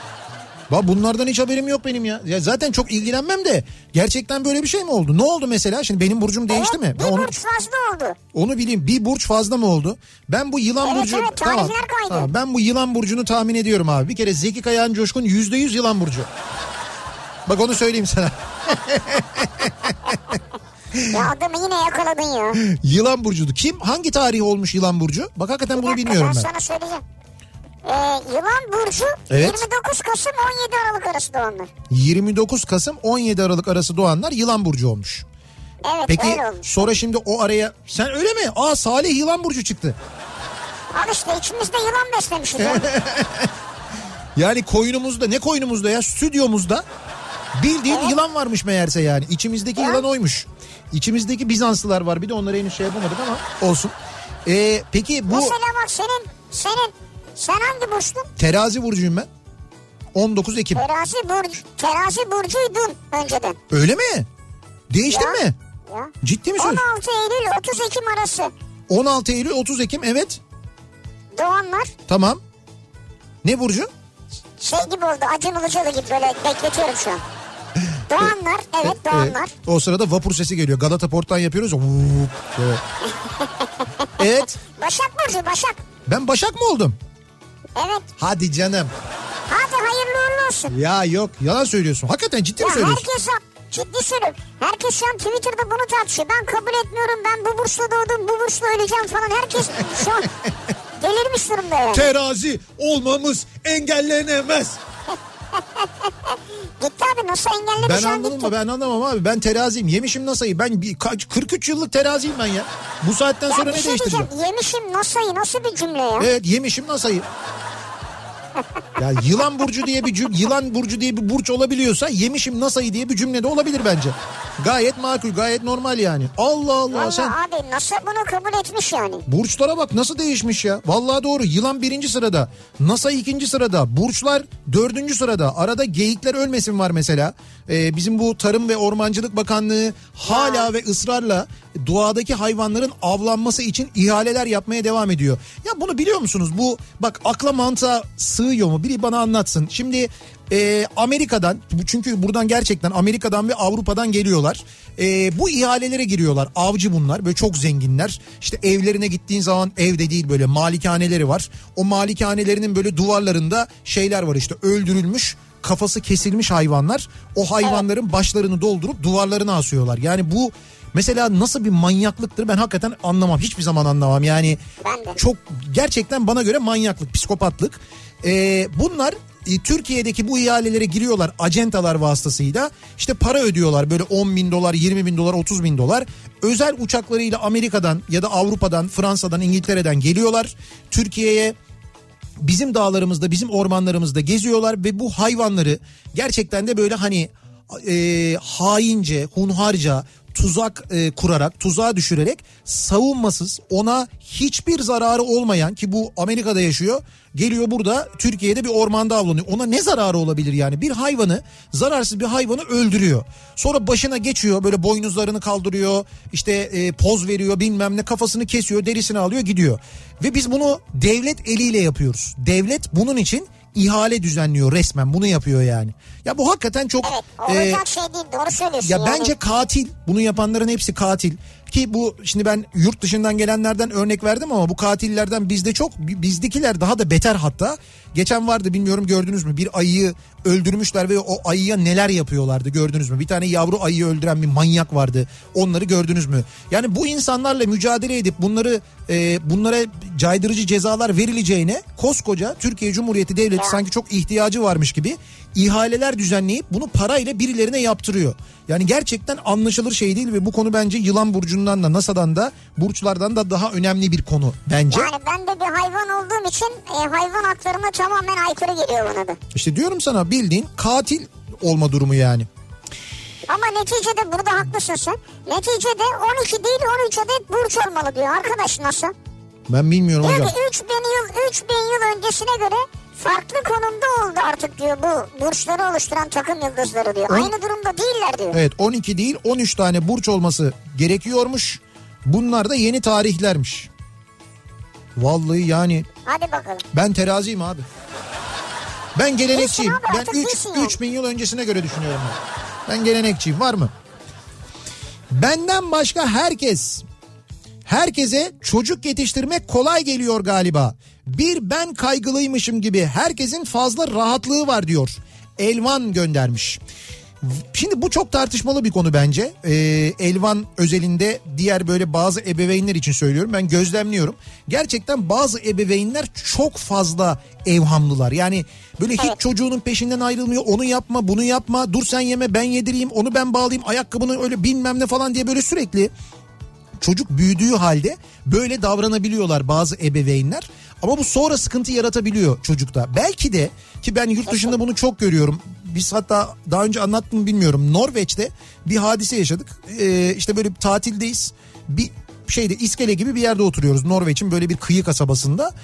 Bak bunlardan hiç haberim yok benim ya. ya. Zaten çok ilgilenmem de gerçekten böyle bir şey mi oldu? Ne oldu mesela? Şimdi benim burcum değişti evet, mi? Bir Ben onu, burç fazla oldu. onu bileyim. Bir burç fazla mı oldu? Ben bu yılan Evet, burcu... evet, kaydı. tamam, ben bu yılan burcunu tahmin ediyorum abi. Bir kere Zeki Kayağan Coşkun yüzde yüz yılan burcu. Bak onu söyleyeyim sana. Ya adamı yine yakaladın ya. yılan burcudu. Kim? Hangi tarih olmuş yılan burcu? Bak hakikaten Bir bunu dakika, bilmiyorum ben ben. sana söyleyeceğim. Ee, Yılan Burcu Evet. 29 Kasım 17 Aralık arası doğanlar. 29 Kasım 17 Aralık arası doğanlar yılan burcu olmuş. Evet Peki öyle olmuş. sonra şimdi o araya sen öyle mi? Aa Salih yılan burcu çıktı. Al işte içimizde yılan beslemişiz. ya. Yani koynumuzda ne koynumuzda ya stüdyomuzda bildiğin Evet. yılan varmış meğerse yani. İçimizdeki Ya. yılan oymuş. İçimizdeki Bizanslılar var bir de onları henüz şey yapamadık ama olsun. Ee, peki bu Mesela bak senin senin sen hangi burçtun? terazi burcuyum ben. 19 Ekim. Terazi burcu terazi burcuydun önceden. Öyle mi? Değiştin Ya. mi? Ya. Ciddi mi söylüyorsun? 16 Eylül 30 Ekim arası 16 Eylül 30 Ekim evet. doğanlar Tamam. Ne burcu? şey gibi oldu Acun Ilıcalı gibi böyle bekletiyorum şu an. Doğanlar evet doğanlar. Ee, o sırada vapur sesi geliyor. Galata Port'tan yapıyoruz. vup evet. Başak Burcu Başak. Ben Başak mı oldum? Evet Hadi canım. hadi hayırlı uğurlu olsun. Ya yok yalan söylüyorsun. Hakikaten ciddi mi Ya söylüyorsun? herkes ciddi söylüyorum. Herkes şu an Twitter'da bunu tartışıyor. Ben kabul etmiyorum. Ben bu bursla doğdum. Bu bursla öleceğim falan. Herkes şu an delirmiş durumda yani. Terazi olmamız engellenemez. Gitti abi nasıl engelledi Ben şu an gitti. Ben anlamam abi. Ben teraziyim. Yemişim NASA'yı. Ben bir, kaç, 43 yıllık teraziyim ben ya. Bu saatten Ya sonra ne şey değiştireceğim? Yemişim NASA'yı nasıl bir cümle ya? Evet yemişim NASA'yı. Ya yılan burcu diye bir cüm- yılan burcu diye bir burç olabiliyorsa yemişim NASA'yı diye bir cümle de olabilir bence. Gayet makul, gayet normal yani. Allah Allah Vallahi sen abi NASA bunu kabul etmiş yani. burçlara bak nasıl değişmiş ya. Vallahi doğru. Yılan birinci sırada, NASA ikinci sırada, burçlar dördüncü sırada. Arada geyikler ölmesin var mesela. Ee, bizim bu Tarım ve Ormancılık Bakanlığı hala ve ısrarla doğadaki hayvanların avlanması için ihaleler yapmaya devam ediyor. Ya bunu biliyor musunuz? Bu bak akla mantığa sığıyor mu? Biri bana anlatsın. Şimdi e, Amerika'dan çünkü buradan gerçekten Amerika'dan ve Avrupa'dan geliyorlar. E, bu ihalelere giriyorlar. Avcı bunlar böyle çok zenginler. İşte evlerine gittiğin zaman evde değil böyle malikaneleri var. O malikanelerinin böyle duvarlarında şeyler var işte öldürülmüş kafası kesilmiş hayvanlar. O hayvanların başlarını doldurup duvarlarına asıyorlar. Yani bu mesela nasıl bir manyaklıktır ben hakikaten anlamam. Hiçbir zaman anlamam. Yani çok gerçekten bana göre manyaklık, psikopatlık. Ee, bunlar Türkiye'deki bu ihalelere giriyorlar acentalar vasıtasıyla. İşte para ödüyorlar böyle 10 bin dolar 20 bin dolar 30 bin dolar. Özel uçaklarıyla Amerika'dan ya da Avrupa'dan Fransa'dan İngiltere'den geliyorlar. Türkiye'ye bizim dağlarımızda bizim ormanlarımızda geziyorlar ve bu hayvanları gerçekten de böyle hani e, haince hunharca tuzak e, kurarak tuzağa düşürerek savunmasız ona hiçbir zararı olmayan ki bu Amerika'da yaşıyor geliyor burada Türkiye'de bir ormanda avlanıyor. Ona ne zararı olabilir yani? Bir hayvanı zararsız bir hayvanı öldürüyor. Sonra başına geçiyor böyle boynuzlarını kaldırıyor işte e, poz veriyor bilmem ne kafasını kesiyor derisini alıyor gidiyor. Ve biz bunu devlet eliyle yapıyoruz. Devlet bunun için ihale düzenliyor resmen bunu yapıyor yani ya bu hakikaten çok Evet e, olacak şey değil doğru söylüyorsun. ya yani. bence katil. Bunu yapanların hepsi katil. Ki bu şimdi ben yurt dışından gelenlerden örnek verdim ama bu katillerden bizde çok bizdekiler daha da beter hatta. geçen vardı bilmiyorum gördünüz mü? Bir ayıyı öldürmüşler ve o ayıya neler yapıyorlardı gördünüz mü? Bir tane yavru ayıyı öldüren bir manyak vardı. Onları gördünüz mü? Yani bu insanlarla mücadele edip bunları e, bunlara caydırıcı cezalar verileceğine koskoca Türkiye Cumhuriyeti Devleti sanki çok ihtiyacı varmış gibi ihaleler düzenleyip bunu parayla birilerine yaptırıyor. Yani gerçekten anlaşılır şey değil ve bu konu bence yılan burcundan da NASA'dan da burçlardan da daha önemli bir konu bence. Yani ben de bir hayvan olduğum için e, hayvan haklarına tamamen aykırı geliyor bana da. İşte diyorum sana bildiğin katil olma durumu yani. Ama neticede burada haklısın sen. Neticede 12 değil 13 adet burç olmalı diyor arkadaş nasıl? Ben bilmiyorum Diyor hocam. ki 3000 yıl 3000 yıl öncesine göre farklı konumda oldu artık diyor bu burçları oluşturan takım yıldızları diyor. On- Aynı durumda değiller diyor. Evet 12 değil 13 tane burç olması gerekiyormuş. Bunlar da yeni tarihlermiş. Vallahi yani Hadi bakalım. ben teraziyim abi. Ben gelenekçiyim. Abi, Ben artık 3 değilsin yani. 3000 yıl öncesine göre düşünüyorum ben. Ben gelenekçiyim var mı? Benden başka herkes herkese çocuk yetiştirmek kolay geliyor galiba. Bir ben kaygılıymışım gibi herkesin fazla rahatlığı var diyor. Elvan göndermiş. Şimdi bu çok tartışmalı bir konu bence. Ee, Elvan özelinde diğer böyle bazı ebeveynler için söylüyorum. Ben gözlemliyorum. Gerçekten bazı ebeveynler çok fazla evhamlılar. Yani böyle hiç Evet. çocuğunun peşinden ayrılmıyor. Onu yapma, bunu yapma. Dur sen yeme, ben yedireyim. Onu ben bağlayayım. Ayakkabını öyle bilmem ne falan diye böyle sürekli çocuk büyüdüğü halde böyle davranabiliyorlar bazı ebeveynler. Ama bu sonra sıkıntı yaratabiliyor çocukta. Belki de ki ben yurt dışında bunu çok görüyorum. Biz hatta daha önce anlattım bilmiyorum. Norveç'te bir hadise yaşadık. Ee, işte böyle bir tatildeyiz. Bir şeyde iskele gibi bir yerde oturuyoruz. Norveç'in böyle bir kıyı kasabasında.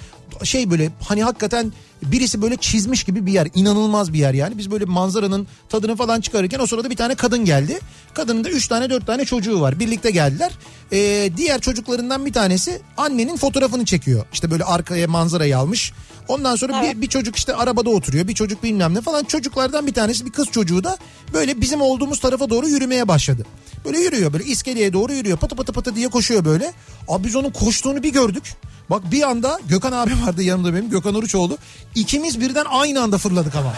Şey böyle hani hakikaten birisi böyle çizmiş gibi bir yer. inanılmaz bir yer yani. Biz böyle manzaranın tadını falan çıkarırken o sırada bir tane kadın geldi. Kadının da 3 tane 4 tane çocuğu var. Birlikte geldiler. Ee, diğer çocuklarından bir tanesi annenin fotoğrafını çekiyor. İşte böyle arkaya manzarayı almış. Ondan sonra bir, bir çocuk işte arabada oturuyor. Bir çocuk bilmem ne falan. Çocuklardan bir tanesi bir kız çocuğu da böyle bizim olduğumuz tarafa doğru yürümeye başladı. Böyle yürüyor böyle iskeleye doğru yürüyor. Patı patı patı diye koşuyor böyle. Abi biz onun koştuğunu bir gördük. Bak bir anda Gökhan abi vardı yanımda benim Gökhan Uruçoğlu. İkimiz birden aynı anda fırladık ama.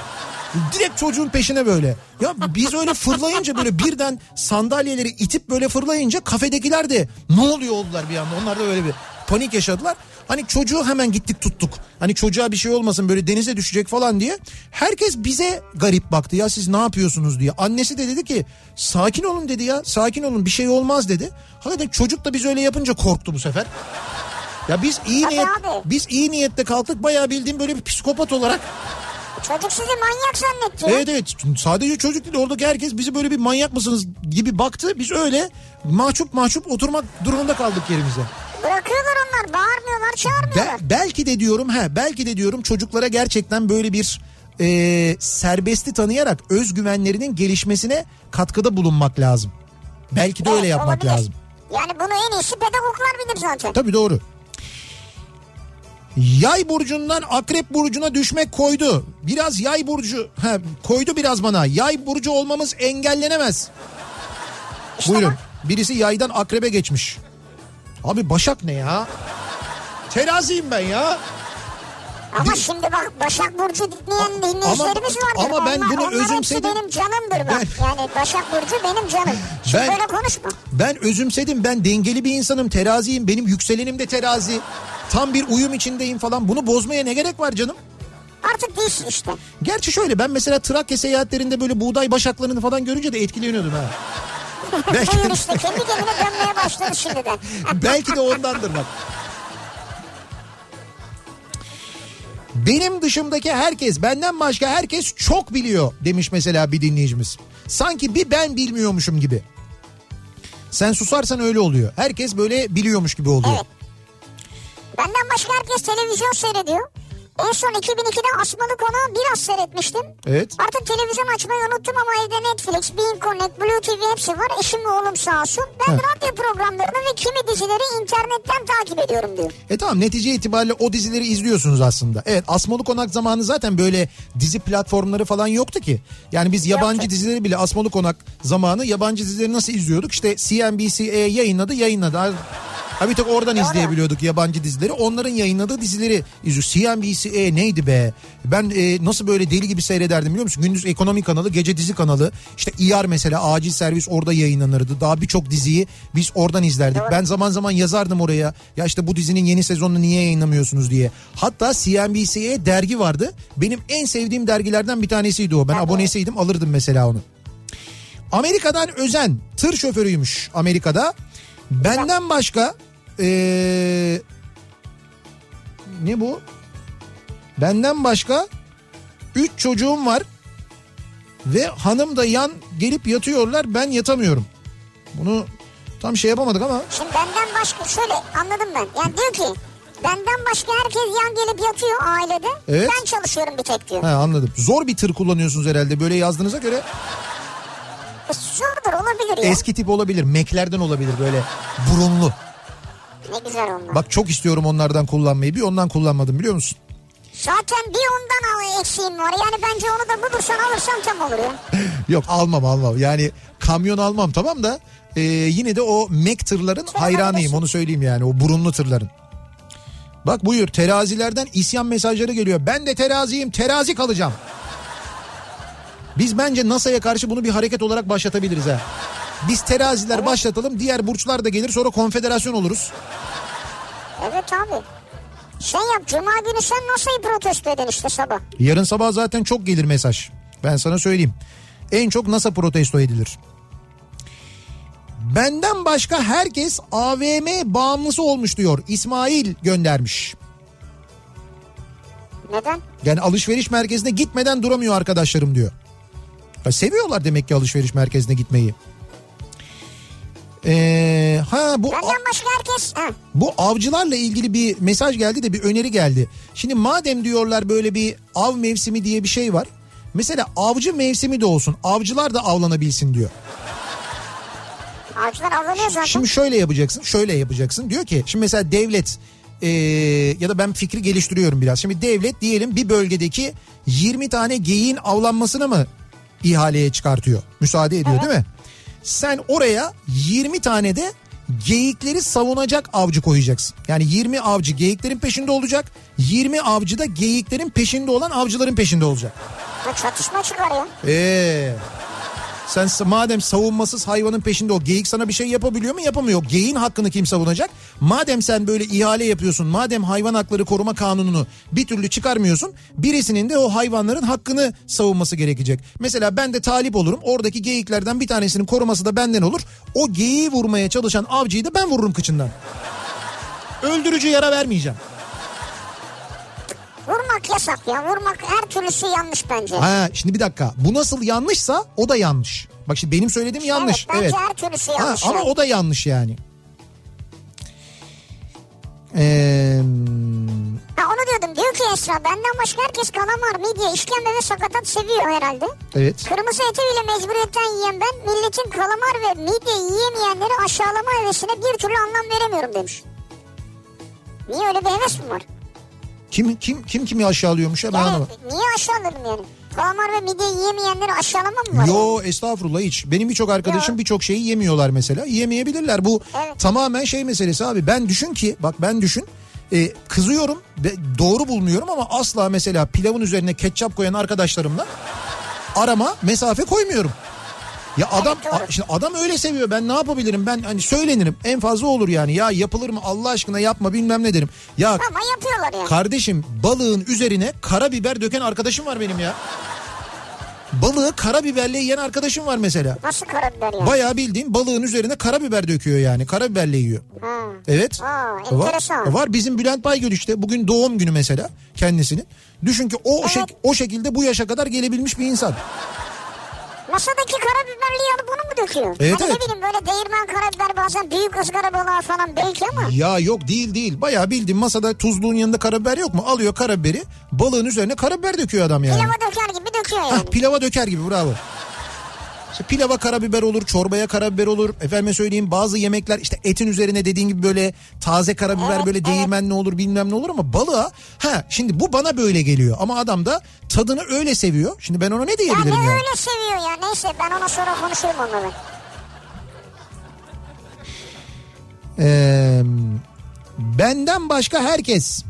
Direkt çocuğun peşine böyle. Ya biz öyle fırlayınca böyle birden sandalyeleri itip böyle fırlayınca kafedekiler de ne oluyor oldular bir anda. Onlar da böyle bir panik yaşadılar. Hani çocuğu hemen gittik tuttuk. Hani çocuğa bir şey olmasın böyle denize düşecek falan diye. Herkes bize garip baktı ya siz ne yapıyorsunuz diye. Annesi de dedi ki sakin olun dedi ya sakin olun bir şey olmaz dedi. Hakikaten çocuk da biz öyle yapınca korktu bu sefer. Ya biz iyi Tabii niyet abi. biz iyi niyette kalktık bayağı bildiğim böyle bir psikopat olarak Çocuk sizi manyak zannetti. ya. Evet evet sadece çocuk değil oradaki herkes bizi böyle bir manyak mısınız gibi baktı. Biz öyle mahcup mahcup oturmak durumunda kaldık yerimize. Bırakıyorlar onlar bağırmıyorlar Be- çağırmıyorlar. belki de diyorum he belki de diyorum çocuklara gerçekten böyle bir e, serbesti tanıyarak özgüvenlerinin gelişmesine katkıda bulunmak lazım. Belki de öyle Evet, yapmak olabilir. lazım. Yani bunu en iyisi pedagoglar bilir zaten. Tabii doğru. Yay burcundan akrep burcuna düşmek koydu. Biraz yay burcu he, koydu biraz bana. Yay burcu olmamız engellenemez. Buyurun. Birisi yaydan akrebe geçmiş. Abi Başak ne ya? Teraziyim ben ya. Ama şimdi bak Başak Burcu dinleyen dinleyicilerimiz ama- vardır. ama ben Onlar- bunu onlar özümsedim. benim canımdır bak. Ben- Yani Başak Burcu benim canım. Şimdi Ben- böyle konuşma. Ben özümsedim. Ben dengeli bir insanım. Teraziyim. Benim yükselenim de terazi. Tam bir uyum içindeyim falan. Bunu bozmaya ne gerek var canım? Artık değilsin işte. Gerçi şöyle ben mesela Trakya seyahatlerinde böyle buğday başaklarını falan görünce de etkileniyordum ha. Belki, Buyur işte kendi kendine dönmeye başladı şimdiden. belki de ondandır bak. Benim dışımdaki herkes, benden başka herkes çok biliyor demiş mesela bir dinleyicimiz. Sanki bir ben bilmiyormuşum gibi. Sen susarsan öyle oluyor. Herkes böyle biliyormuş gibi oluyor. Evet. Benden başka herkes televizyon seyrediyor. En son 2002'de Asmalı Konağı biraz seyretmiştim. Evet. Artık televizyon açmayı unuttum ama evde Netflix, Bean Connect, Blue TV hepsi var. Eşim ve oğlum sağ olsun. Ben Evet. radyo programlarını ve kimi dizileri internetten takip ediyorum diyor. E tamam netice itibariyle o dizileri izliyorsunuz aslında. Evet Asmalı Konak zamanı zaten böyle dizi platformları falan yoktu ki. Yani biz yabancı Yoktu. dizileri bile Asmalı Konak zamanı yabancı dizileri nasıl izliyorduk? İşte CNBC yayınladı yayınladı. Ha bir tek oradan Doğru. izleyebiliyorduk yabancı dizileri. Onların yayınladığı dizileri izliyoruz. CNBC e, neydi be? Ben e, nasıl böyle deli gibi seyrederdim biliyor musun? Gündüz ekonomi kanalı, gece dizi kanalı. İşte ER mesela acil servis orada yayınlanırdı. Daha birçok diziyi biz oradan izlerdik. Doğru. Ben zaman zaman yazardım oraya. Ya işte bu dizinin yeni sezonunu niye yayınlamıyorsunuz diye. Hatta CNBC'ye dergi vardı. Benim en sevdiğim dergilerden bir tanesiydi o. Ben Tabii. abonesiydim alırdım mesela onu. Amerika'dan Özen tır şoförüymüş Amerika'da. Benden başka ee, ne bu? Benden başka 3 çocuğum var ve hanım da yan gelip yatıyorlar ben yatamıyorum. Bunu tam şey yapamadık ama Şimdi benden başka şöyle anladım ben. Yani diyor ki benden başka herkes yan gelip yatıyor ailede. Evet. Ben çalışıyorum bir tek diyor. he, anladım. Zor bir tır kullanıyorsunuz herhalde böyle yazdığınıza göre E, Zordur olabilir ya. eski tip olabilir. Meklerden olabilir böyle burunlu. Ne güzel onlar. Bak çok istiyorum onlardan kullanmayı. Bir ondan kullanmadım biliyor musun? Zaten bir ondan al eksiğim var. Yani bence onu da bulursan alırsan tam olur ya. Yok almam almam. Yani kamyon almam tamam da e, yine de o Mac tırların hayranıyım alabilirsin. onu söyleyeyim yani o burunlu tırların. Bak buyur terazilerden isyan mesajları geliyor. Ben de teraziyim terazi kalacağım. Biz bence NASA'ya karşı bunu bir hareket olarak başlatabiliriz ha. Biz teraziler başlatalım diğer burçlar da gelir sonra konfederasyon oluruz. Evet abi. Şey yap cuma günü sen NASA'yı protesto edin işte sabah. Yarın sabah zaten çok gelir mesaj. Ben sana söyleyeyim. En çok NASA protesto edilir. Benden başka herkes AVM bağımlısı olmuş diyor. İsmail göndermiş. Neden? Yani alışveriş merkezine gitmeden duramıyor arkadaşlarım diyor. Ya seviyorlar demek ki alışveriş merkezine gitmeyi. Ee, ha bu Benden başka herkes... Ha. bu avcılarla ilgili bir mesaj geldi de bir öneri geldi. Şimdi madem diyorlar böyle bir av mevsimi diye bir şey var. Mesela avcı mevsimi de olsun. Avcılar da avlanabilsin diyor. Avcılar avlanıyor zaten. Şimdi şöyle yapacaksın. Şöyle yapacaksın. Diyor ki şimdi mesela devlet e, ya da ben fikri geliştiriyorum biraz. Şimdi devlet diyelim bir bölgedeki 20 tane geyiğin avlanmasını mı ihaleye çıkartıyor? Müsaade ediyor değil mi? Sen oraya 20 tane de geyikleri savunacak avcı koyacaksın. Yani 20 avcı geyiklerin peşinde olacak. 20 avcı da geyiklerin peşinde olan avcıların peşinde olacak. Ha, çatışma çıkar ya. Ee, sen madem savunmasız hayvanın peşinde o geyik sana bir şey yapabiliyor mu yapamıyor. Geyiğin hakkını kim savunacak? Madem sen böyle ihale yapıyorsun madem hayvan hakları koruma kanununu bir türlü çıkarmıyorsun birisinin de o hayvanların hakkını savunması gerekecek. Mesela ben de talip olurum oradaki geyiklerden bir tanesinin koruması da benden olur. O geyiği vurmaya çalışan avcıyı da ben vururum kıçından. Öldürücü yara vermeyeceğim. Vurmak yasak ya. Vurmak her türlüsü yanlış bence. Ha şimdi bir dakika. Bu nasıl yanlışsa o da yanlış. Bak şimdi benim söylediğim yanlış. Evet, bence Evet. her türlüsü Ha, yanlış. ama yani. o da yanlış yani. Ee, Ha, onu diyordum. Diyor ki Esra benden başka herkes kalamar, midye, işkembe ve sakatat seviyor herhalde. evet. Kırmızı eti bile mecburiyetten yiyen ben milletin kalamar ve midye yiyemeyenleri aşağılama hevesine bir türlü anlam veremiyorum demiş. Niye öyle bir heves mi var? Kim kim kim kimi aşağılıyormuş ya ben Yani anlamadım. niye aşağıladım yani? Kalamar ve midye yiyemeyenleri aşağılama mı var? yani? Yo estağfurullah hiç. Benim birçok arkadaşım birçok şeyi yemiyorlar mesela. Yiyemeyebilirler. Bu Evet. tamamen şey meselesi abi. Ben düşün ki bak ben düşün. e, kızıyorum ve doğru bulmuyorum ama asla mesela pilavın üzerine ketçap koyan arkadaşlarımla arama mesafe koymuyorum. Ya adam a- şimdi adam öyle seviyor ben ne yapabilirim ben hani söylenirim en fazla olur yani ya yapılır mı Allah aşkına yapma bilmem ne derim. Ya Ama yapıyorlar yani. Kardeşim balığın üzerine karabiber döken arkadaşım var benim ya. Balığı karabiberle yiyen arkadaşım var mesela. Nasıl karabiber yani? Bayağı bildiğin balığın üzerine karabiber döküyor yani. Karabiberle yiyor. Ha. Evet. Aa, var, enteresan. var bizim Bülent Baygül işte bugün doğum günü mesela kendisinin. Düşün ki o Evet. şek- o şekilde bu yaşa kadar gelebilmiş bir insan. Masadaki karabiberli yanı bunu mu döküyor? Evet, hani evet. ne bileyim böyle değirmen karabiber bazen büyük ızgara balığa falan belki ama. Ya yok değil değil. Bayağı bildiğin masada tuzluğun yanında karabiber yok mu? Alıyor karabiberi balığın üzerine karabiber döküyor adam yani. Pilava döker gibi döküyor yani. Hah, pilava döker gibi bravo. İşte pilava karabiber olur, çorbaya karabiber olur. Efendime söyleyeyim bazı yemekler işte etin üzerine dediğin gibi böyle taze karabiber Evet, böyle evet. değirmenli olur bilmem ne olur ama balığa ha şimdi bu bana böyle geliyor ama adam da tadını öyle seviyor. Şimdi ben ona ne ya diyebilirim ne yani? öyle seviyor ya neyse ben ona sonra konuşurum onunla. Ee, benden başka herkes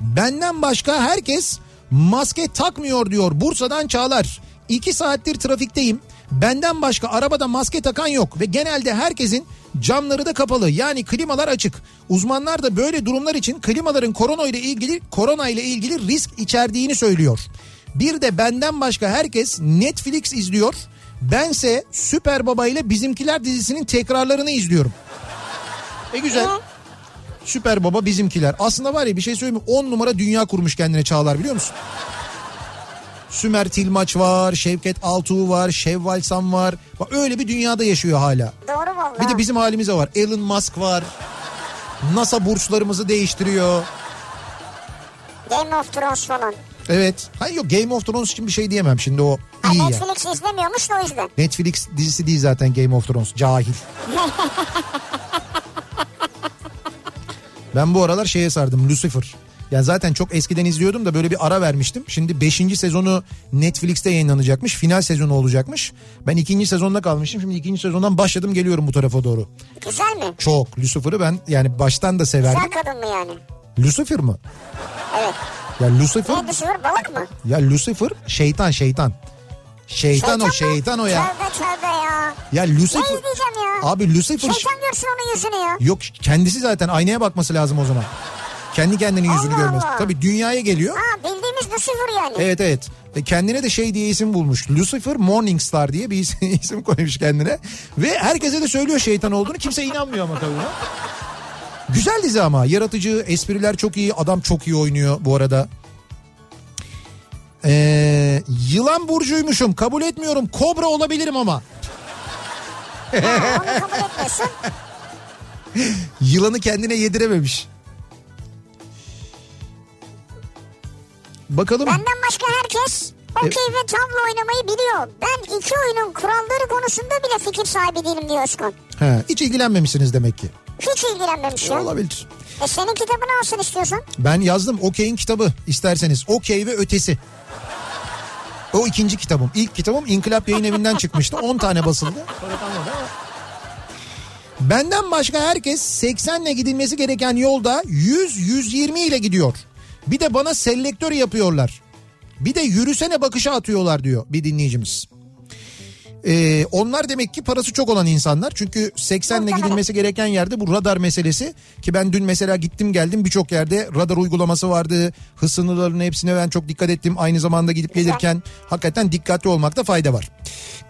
benden başka herkes maske takmıyor diyor Bursa'dan Çağlar. İki saattir trafikteyim. Benden başka arabada maske takan yok ve genelde herkesin camları da kapalı yani klimalar açık. Uzmanlar da böyle durumlar için klimaların korona ile ilgili korona ile ilgili risk içerdiğini söylüyor. Bir de benden başka herkes Netflix izliyor. Bense Süper Baba ile Bizimkiler dizisinin tekrarlarını izliyorum. E güzel. Süper Baba bizimkiler. Aslında var ya bir şey söyleyeyim mi? 10 numara dünya kurmuş kendine Çağlar biliyor musun? Sümer Tilmaç var, Şevket Altuğ var, Şevval Sam var. Bak öyle bir dünyada yaşıyor hala. Doğru valla. Bir de bizim halimize var. Elon Musk var. NASA burslarımızı değiştiriyor. Game of Thrones falan. Evet. Hayır yok Game of Thrones için bir şey diyemem şimdi o Ha, iyi ya. Netflix izlemiyormuş da o yüzden. Netflix dizisi değil zaten Game of Thrones. Cahil. ben bu aralar şeye sardım Lucifer. Yani zaten çok eskiden izliyordum da böyle bir ara vermiştim. Şimdi 5. sezonu Netflix'te yayınlanacakmış. Final sezonu olacakmış. Ben ikinci sezonda kalmışım. Şimdi ikinci sezondan başladım geliyorum bu tarafa doğru. Güzel mi? Çok. Lucifer'ı ben yani baştan da severdim. Güzel kadın mı yani? Lucifer mı? Evet. Ya Lucifer, Ne düşürür balık mı? ya Lucifer şeytan şeytan. Şeytan o mı? şeytan o ya. Tövbe tövbe ya. Ya Ne Lucifer. izleyeceğim ya? Abi Lucifer. Şeytan görsün onun yüzünü ya. Yok kendisi zaten aynaya bakması lazım o zaman. Kendi kendinin yüzünü Allah görmesi. Allah. Tabii dünyaya geliyor. Ha bildiğimiz Lucifer yani. Evet evet. Ve kendine de şey diye isim bulmuş. Lucifer Morningstar diye bir isim, isim koymuş kendine. Ve herkese de söylüyor şeytan olduğunu. Kimse inanmıyor ama tabii. Güzel dizi ama. Yaratıcı, espriler çok iyi. Adam çok iyi oynuyor bu arada. Ee, yılan burcuymuşum. Kabul etmiyorum. Kobra olabilirim ama. Ha, onu kabul etmiyorsun. Yılanı kendine yedirememiş. Bakalım. Benden başka herkes okey ve tavla oynamayı biliyor. Ben iki oyunun kuralları konusunda bile fikir sahibi değilim diyor Özkan. He, hiç ilgilenmemişsiniz demek ki. Hiç ilgilenmemiş ya. Olabilir. E senin kitabını alsın istiyorsan. Ben yazdım Okey'in kitabı isterseniz. Okey ve ötesi. O ikinci kitabım. İlk kitabım İnkılap Yayın Evi'nden çıkmıştı. 10 tane basıldı. Benden başka herkes 80 ile gidilmesi gereken yolda 100-120 ile gidiyor. Bir de bana selektör yapıyorlar. Bir de yürüsene bakışa atıyorlar diyor bir dinleyicimiz. Ee, onlar demek ki parası çok olan insanlar. Çünkü 80 ile gidilmesi gereken yerde bu radar meselesi. Ki ben dün mesela gittim geldim birçok yerde radar uygulaması vardı. Hız sınırlarının hepsine ben çok dikkat ettim. Aynı zamanda gidip gelirken hakikaten dikkatli olmakta fayda var.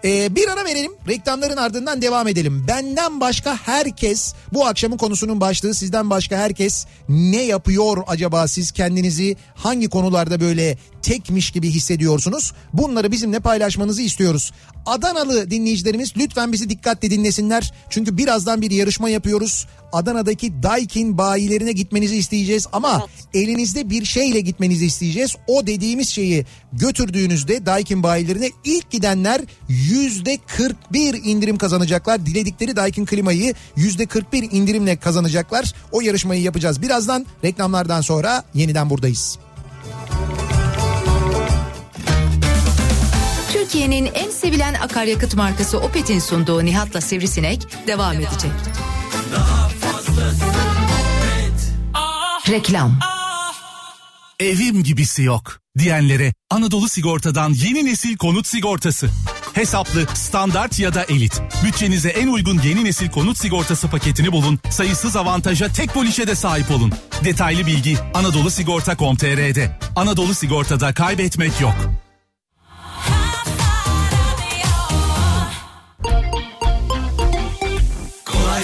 Ee, bir ara verelim. Reklamların ardından devam edelim. Benden başka herkes bu akşamın konusunun başlığı sizden başka herkes ne yapıyor acaba siz kendinizi hangi konularda böyle tekmiş gibi hissediyorsunuz? Bunları bizimle paylaşmanızı istiyoruz. Adanalı dinleyicilerimiz lütfen bizi dikkatle dinlesinler. Çünkü birazdan bir yarışma yapıyoruz. Adana'daki Daikin bayilerine gitmenizi isteyeceğiz ama elinizde bir şeyle gitmenizi isteyeceğiz. O dediğimiz şeyi götürdüğünüzde Daikin bayilerine ilk gidenler yüzde 41 indirim kazanacaklar. Diledikleri Daikin klimayı yüzde 41 indirimle kazanacaklar. O yarışmayı yapacağız. Birazdan reklamlardan sonra yeniden buradayız. Türkiye'nin en sevilen akaryakıt markası Opet'in sunduğu Nihat'la Sivrisinek devam edecek. Reklam. Evim gibisi yok diyenlere Anadolu Sigorta'dan yeni nesil konut sigortası. Hesaplı, standart ya da elit. Bütçenize en uygun yeni nesil konut sigortası paketini bulun. Sayısız avantaja tek polişe de sahip olun. Detaylı bilgi Anadolu Sigorta.com.tr'de. Anadolu Sigorta'da kaybetmek yok.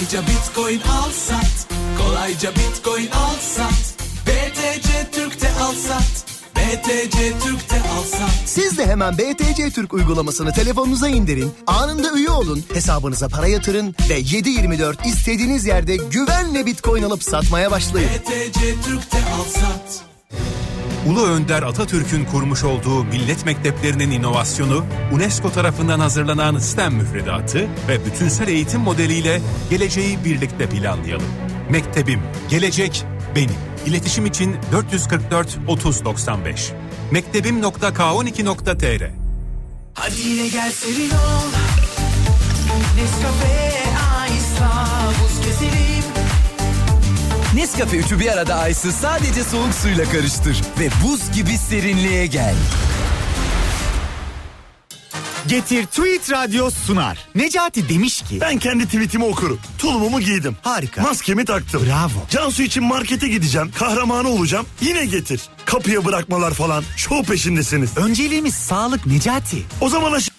Kolayca bitcoin al sat. Kolayca bitcoin al sat. BTC Türk'te al sat. BTC Türk'te al sat. Siz de hemen BTC Türk uygulamasını telefonunuza indirin, anında üye olun, hesabınıza para yatırın ve 7/24 istediğiniz yerde güvenle Bitcoin alıp satmaya başlayın. BTC Türk'te al sat. Ulu Önder Atatürk'ün kurmuş olduğu millet mekteplerinin inovasyonu, UNESCO tarafından hazırlanan STEM müfredatı ve bütünsel eğitim modeliyle geleceği birlikte planlayalım. Mektebim, gelecek benim. İletişim için 444 3095. Mektebim.k12.tr Hadi yine gel serin ol. Nescafe Ice'la buz keselim. Nescafe üçü bir arada ice'ı sadece soğuk suyla karıştır. Ve buz gibi serinliğe gel. Getir Tweet Radyo sunar. Necati demiş ki... Ben kendi tweetimi okurum. Tulumumu giydim. Harika. Maskemi taktım. Bravo. Cansu için markete gideceğim. Kahramanı olacağım. Yine getir. Kapıya bırakmalar falan. Şov peşindesiniz. Önceliğimiz sağlık Necati. O zaman aş-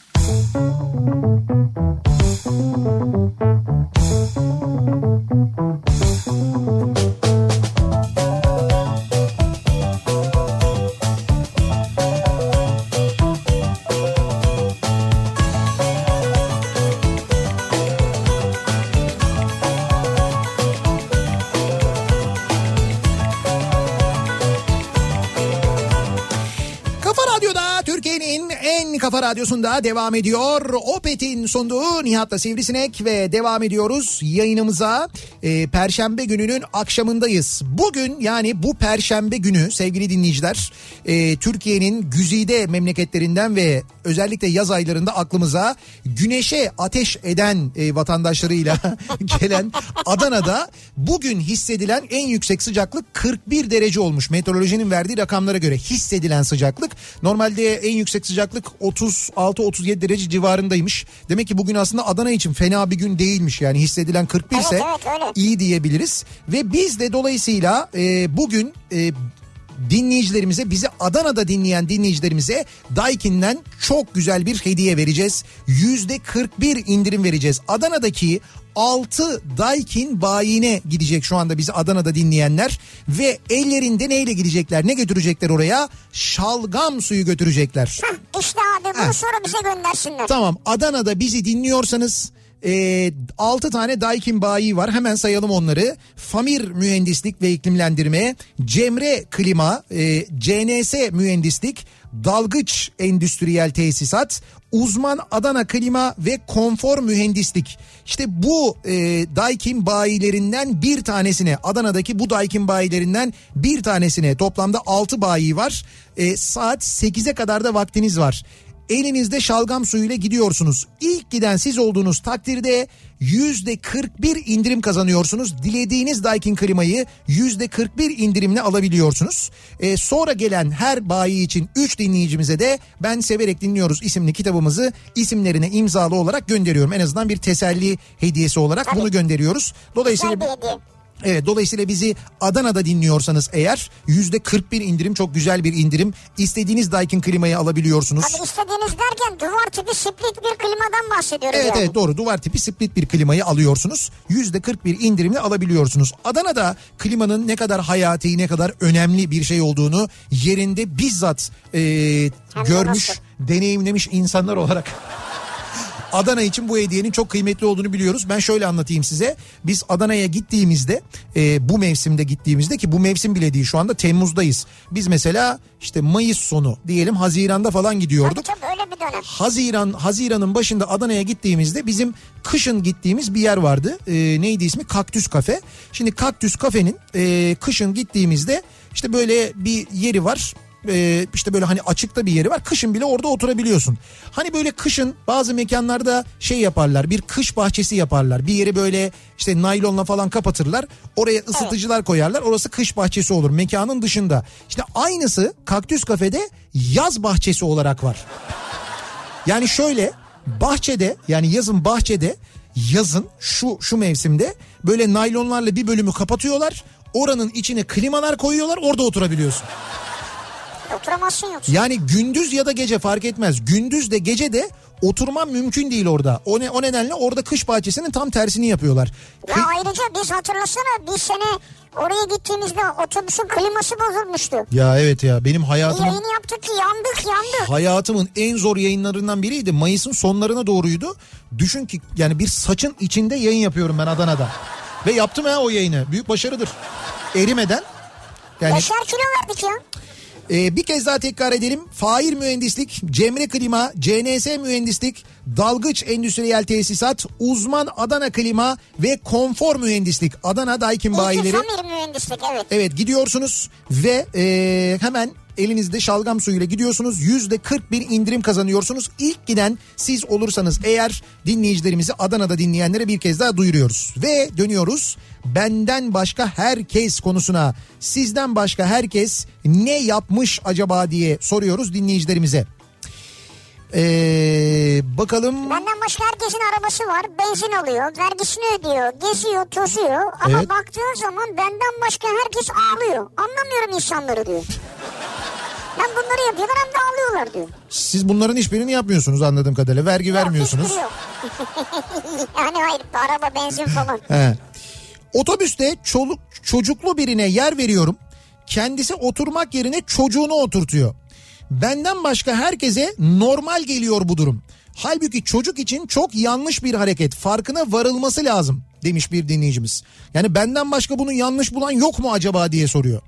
radyosunda devam ediyor. Opet'in sunduğu Nihat'la Sivrisinek ve devam ediyoruz yayınımıza. Ee, Perşembe gününün akşamındayız. Bugün yani bu Perşembe günü sevgili dinleyiciler e, Türkiye'nin güzide memleketlerinden ve özellikle yaz aylarında aklımıza güneşe ateş eden e, vatandaşlarıyla gelen Adana'da bugün hissedilen en yüksek sıcaklık 41 derece olmuş. Meteorolojinin verdiği rakamlara göre hissedilen sıcaklık. Normalde en yüksek sıcaklık 36-37 derece civarındaymış. Demek ki bugün aslında Adana için fena bir gün değilmiş. Yani hissedilen 41 ise Evet, evet, iyi diyebiliriz. Ve biz de dolayısıyla e, bugün e, dinleyicilerimize bizi Adana'da dinleyen dinleyicilerimize Daikin'den çok güzel bir hediye vereceğiz. Yüzde 41 indirim vereceğiz. Adana'daki 6 Daikin bayine gidecek şu anda bizi Adana'da dinleyenler ve ellerinde neyle gidecekler ne götürecekler oraya şalgam suyu götürecekler. Hah, işte abi bunu sonra bize göndersinler. Tamam Adana'da bizi dinliyorsanız e, 6 tane Daikin bayi var hemen sayalım onları. Famir Mühendislik ve İklimlendirme, Cemre Klima, e, CNS Mühendislik, Dalgıç Endüstriyel Tesisat, Uzman Adana Klima ve Konfor Mühendislik. İşte bu e, Daikin bayilerinden bir tanesine Adana'daki bu Daikin bayilerinden bir tanesine toplamda 6 bayi var. E, saat 8'e kadar da vaktiniz var. Elinizde şalgam suyuyla gidiyorsunuz. İlk giden siz olduğunuz takdirde yüzde 41 indirim kazanıyorsunuz. Dilediğiniz Daikin klimayı yüzde 41 indirimle alabiliyorsunuz. Ee, sonra gelen her bayi için 3 dinleyicimize de ben severek dinliyoruz isimli kitabımızı isimlerine imzalı olarak gönderiyorum. En azından bir teselli hediyesi olarak bunu gönderiyoruz. Dolayısıyla. Evet dolayısıyla bizi Adana'da dinliyorsanız eğer yüzde 41 indirim çok güzel bir indirim. İstediğiniz Daikin klimayı alabiliyorsunuz. Tabii istediğiniz derken duvar tipi split bir klimadan bahsediyoruz Evet yani. evet doğru duvar tipi split bir klimayı alıyorsunuz. Yüzde 41 indirimle alabiliyorsunuz. Adana'da klimanın ne kadar hayati ne kadar önemli bir şey olduğunu yerinde bizzat e, görmüş nasıl? deneyimlemiş insanlar olarak Adana için bu hediyenin çok kıymetli olduğunu biliyoruz. Ben şöyle anlatayım size. Biz Adana'ya gittiğimizde e, bu mevsimde gittiğimizde ki bu mevsim bile değil şu anda Temmuz'dayız. Biz mesela işte Mayıs sonu diyelim Haziran'da falan gidiyorduk. Tabii tabii öyle bir dönem. Haziran Haziran'ın başında Adana'ya gittiğimizde bizim kışın gittiğimiz bir yer vardı. Ee, neydi ismi? Kaktüs Kafe. Şimdi Kaktüs Kafe'nin e, kışın gittiğimizde işte böyle bir yeri var. Ee, işte böyle hani açıkta bir yeri var. Kışın bile orada oturabiliyorsun. Hani böyle kışın bazı mekanlarda şey yaparlar. Bir kış bahçesi yaparlar. Bir yeri böyle işte naylonla falan kapatırlar. Oraya ısıtıcılar koyarlar. Orası kış bahçesi olur. Mekanın dışında. İşte aynısı Kaktüs Kafe'de yaz bahçesi olarak var. Yani şöyle bahçede yani yazın bahçede yazın şu şu mevsimde böyle naylonlarla bir bölümü kapatıyorlar. Oranın içine klimalar koyuyorlar orada oturabiliyorsun. Oturamazsın yoksa. Yani gündüz ya da gece fark etmez. Gündüz de gece de oturman mümkün değil orada. O, ne, o nedenle orada kış bahçesinin tam tersini yapıyorlar. Ya Kı- ayrıca biz hatırlasana bir sene oraya gittiğimizde otobüsün kliması bozulmuştu. Ya evet ya benim Bir hayatımın yayını yaptık ki yandık yandık. hayatımın en zor yayınlarından biriydi. Mayıs'ın sonlarına doğruydu. Düşün ki yani bir saçın içinde yayın yapıyorum ben Adana'da. Ve yaptım ha o yayını. Büyük başarıdır. Erimeden. Yani Beşer kilo verdik ya. Ee, bir kez daha tekrar edelim. Fair Mühendislik, Cemre Klima, CNS Mühendislik, Dalgıç Endüstriyel Tesisat, Uzman Adana Klima ve Konfor Mühendislik. Adana Daikin bayileri. Mühendislik evet. Evet gidiyorsunuz ve e, hemen elinizde şalgam suyuyla gidiyorsunuz. Yüzde 41 indirim kazanıyorsunuz. İlk giden siz olursanız eğer dinleyicilerimizi Adana'da dinleyenlere bir kez daha duyuruyoruz. Ve dönüyoruz benden başka herkes konusuna. Sizden başka herkes ne yapmış acaba diye soruyoruz dinleyicilerimize. Ee, bakalım. Benden başka herkesin arabası var. Benzin alıyor, vergisini ödüyor, geziyor, tozuyor. Ama Evet. baktığın zaman benden başka herkes ağlıyor. Anlamıyorum insanları diyor. Ben bunları yapıyorlar hem de ağlıyorlar diyor. Siz bunların hiçbirini yapmıyorsunuz anladığım kadarıyla. Vergi vermiyorsunuz. Hiçbiri yok. yani hayır araba benzin falan. He. Otobüste çoluk, çocuklu birine yer veriyorum. Kendisi oturmak yerine çocuğunu oturtuyor. Benden başka herkese normal geliyor bu durum. Halbuki çocuk için çok yanlış bir hareket. Farkına varılması lazım demiş bir dinleyicimiz. Yani benden başka bunu yanlış bulan yok mu acaba diye soruyor.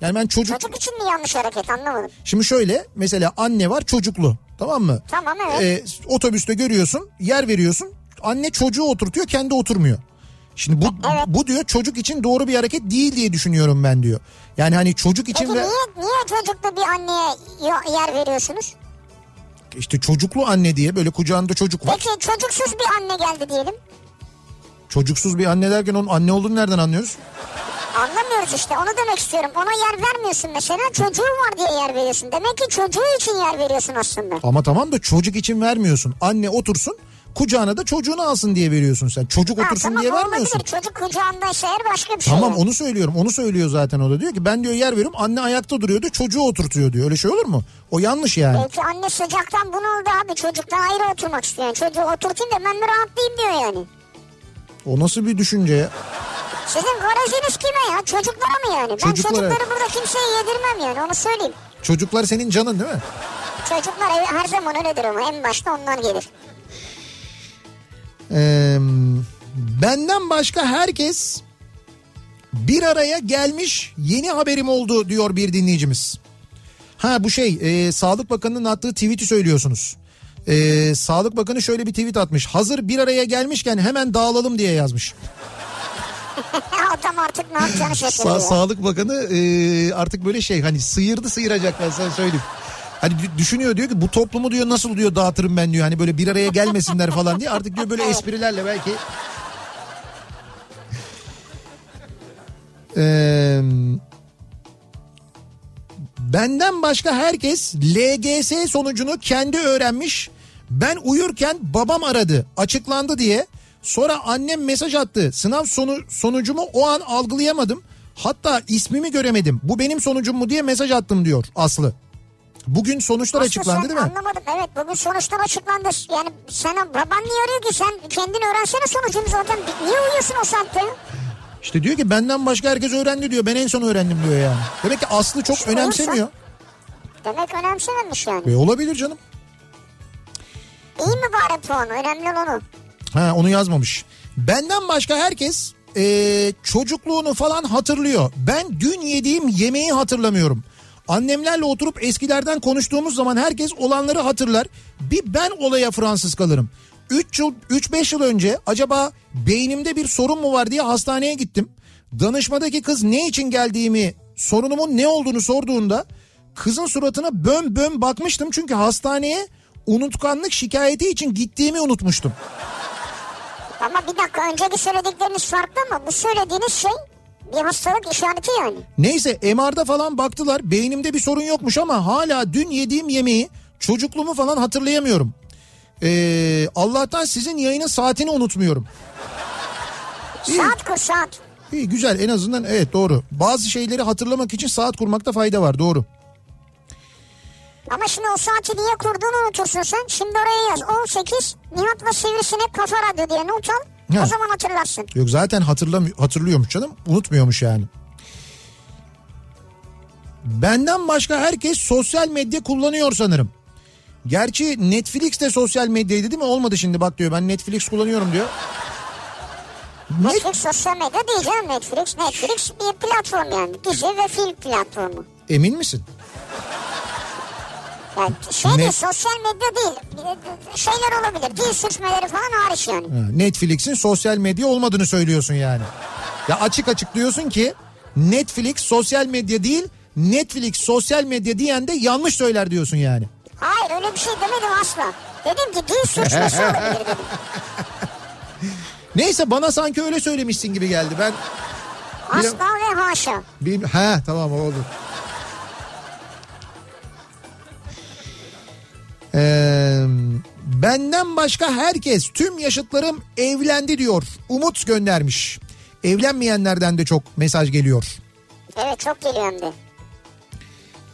Yani ben çocuk... Çocuk için mi yanlış hareket anlamadım. Şimdi şöyle mesela anne var çocuklu tamam mı? Tamam evet. Ee, otobüste görüyorsun yer veriyorsun anne çocuğu oturtuyor kendi oturmuyor. Şimdi bu bu diyor çocuk için doğru bir hareket değil diye düşünüyorum ben diyor. Yani hani çocuk için Peki ve niye, niye çocuklu bir anneye yer veriyorsunuz? işte çocuklu anne diye böyle kucağında çocuk var. Peki çocuksuz bir anne geldi diyelim. Çocuksuz bir anne derken onun anne olduğunu nereden anlıyoruz? Anlamıyoruz işte onu demek istiyorum. Ona yer vermiyorsun mesela çocuğu var diye yer veriyorsun. Demek ki çocuğu için yer veriyorsun aslında. Ama tamam da çocuk için vermiyorsun. Anne otursun kucağına da çocuğunu alsın diye veriyorsun sen. Çocuk Ha, otursun tamam, diye vermiyorsun. Olabilir. Çocuk kucağındaysa eğer başka bir şey. Tamam yani. onu söylüyorum. Onu söylüyor zaten o da. Diyor ki ben diyor yer veriyorum. Anne ayakta duruyordu. Çocuğu oturtuyor diyor. Öyle şey olur mu? O yanlış yani. Belki anne sıcaktan bunaldı abi. Çocuktan ayrı oturmak istiyor. Yani çocuğu oturtayım da ben de rahatlayayım diyor yani. O nasıl bir düşünce ya? Sizin garajınız kime ya? Çocuklara mı yani? Ben Çocuklara. çocukları burada kimseye yedirmem yani onu söyleyeyim. Çocuklar senin canın değil mi? Çocuklar her zaman öyledir ama en başta ondan gelir. Ee, benden başka herkes bir araya gelmiş yeni haberim oldu diyor bir dinleyicimiz. Ha bu şey e, Sağlık Bakanı'nın attığı tweet'i söylüyorsunuz. E, Sağlık Bakanı şöyle bir tweet atmış. Hazır bir araya gelmişken hemen dağılalım diye yazmış. Adam artık ne yapacağını Sa- şaşırıyor. Sağlık Bakanı e, artık böyle şey hani sıyırdı sıyıracak ben sana söyleyeyim. Hani dü- düşünüyor diyor ki bu toplumu diyor nasıl diyor dağıtırım ben diyor. Hani böyle bir araya gelmesinler falan diye artık diyor böyle esprilerle belki. Eee Benden başka herkes LGS sonucunu kendi öğrenmiş. Ben uyurken babam aradı açıklandı diye. Sonra annem mesaj attı. Sınav sonu sonucumu o an algılayamadım. Hatta ismimi göremedim. Bu benim sonucum mu diye mesaj attım diyor Aslı. Bugün sonuçlar Aslı açıklandı sen değil mi? Anlamadım evet bugün sonuçlar açıklandı. Yani sana baban niye arıyor ki sen kendin öğrensene sonucunu zaten. Niye uyuyorsun o saatte? İşte diyor ki benden başka herkes öğrendi diyor. Ben en son öğrendim diyor yani. Demek ki Aslı çok İşte önemsemiyor. Demek önemsememiş yani. E, olabilir canım. İyi mi bari puan? Önemli olan o. Ha onu yazmamış. Benden başka herkes eee, çocukluğunu falan hatırlıyor. Ben dün yediğim yemeği hatırlamıyorum. Annemlerle oturup eskilerden konuştuğumuz zaman herkes olanları hatırlar. Bir ben olaya Fransız kalırım. 3 yıl 3-5 yıl önce acaba beynimde bir sorun mu var diye hastaneye gittim. Danışmadaki kız ne için geldiğimi, sorunumun ne olduğunu sorduğunda kızın suratına bön bön bakmıştım çünkü hastaneye unutkanlık şikayeti için gittiğimi unutmuştum. Ama bir dakika önceki söyledikleriniz farklı ama bu söylediğiniz şey bir hastalık işareti yani. Neyse MR'da falan baktılar beynimde bir sorun yokmuş ama hala dün yediğim yemeği çocukluğumu falan hatırlayamıyorum. Ee, Allah'tan sizin yayının saatini unutmuyorum. Saat kur saat. İyi güzel en azından evet doğru. Bazı şeyleri hatırlamak için saat kurmakta fayda var doğru. Ama şimdi o saati niye kurduğunu unutursun sen. Şimdi oraya yaz 18 Nihat'la Sivrisinek Kafa Radyo diye not al. Ha. O zaman hatırlarsın. Yok zaten hatırlamıyor, hatırlıyormuş canım unutmuyormuş yani. Benden başka herkes sosyal medya kullanıyor sanırım. Gerçi Netflix de sosyal medyaydı değil mi? Olmadı şimdi bak diyor ben Netflix kullanıyorum diyor. Net- Netflix sosyal medya değil canım Netflix. Netflix bir platform yani. Dizi ve film platformu. Emin misin? Yani şey Ne- değil sosyal medya değil. Şeyler olabilir. Dil sürçmeleri falan hariç yani. Netflix'in sosyal medya olmadığını söylüyorsun yani. Ya açık açık diyorsun ki Netflix sosyal medya değil Netflix, sosyal medya diyen de yanlış söyler diyorsun yani. Hayır öyle bir şey demedim asla. Dedim ki dil suçlusu olabilir dedim. Neyse bana sanki öyle söylemişsin gibi geldi. Ben Asla ve haşa. bir, ha tamam oldu. Ee, benden başka herkes tüm yaşıtlarım evlendi diyor. Umut göndermiş. Evlenmeyenlerden de çok mesaj geliyor. Evet çok geliyor hem de.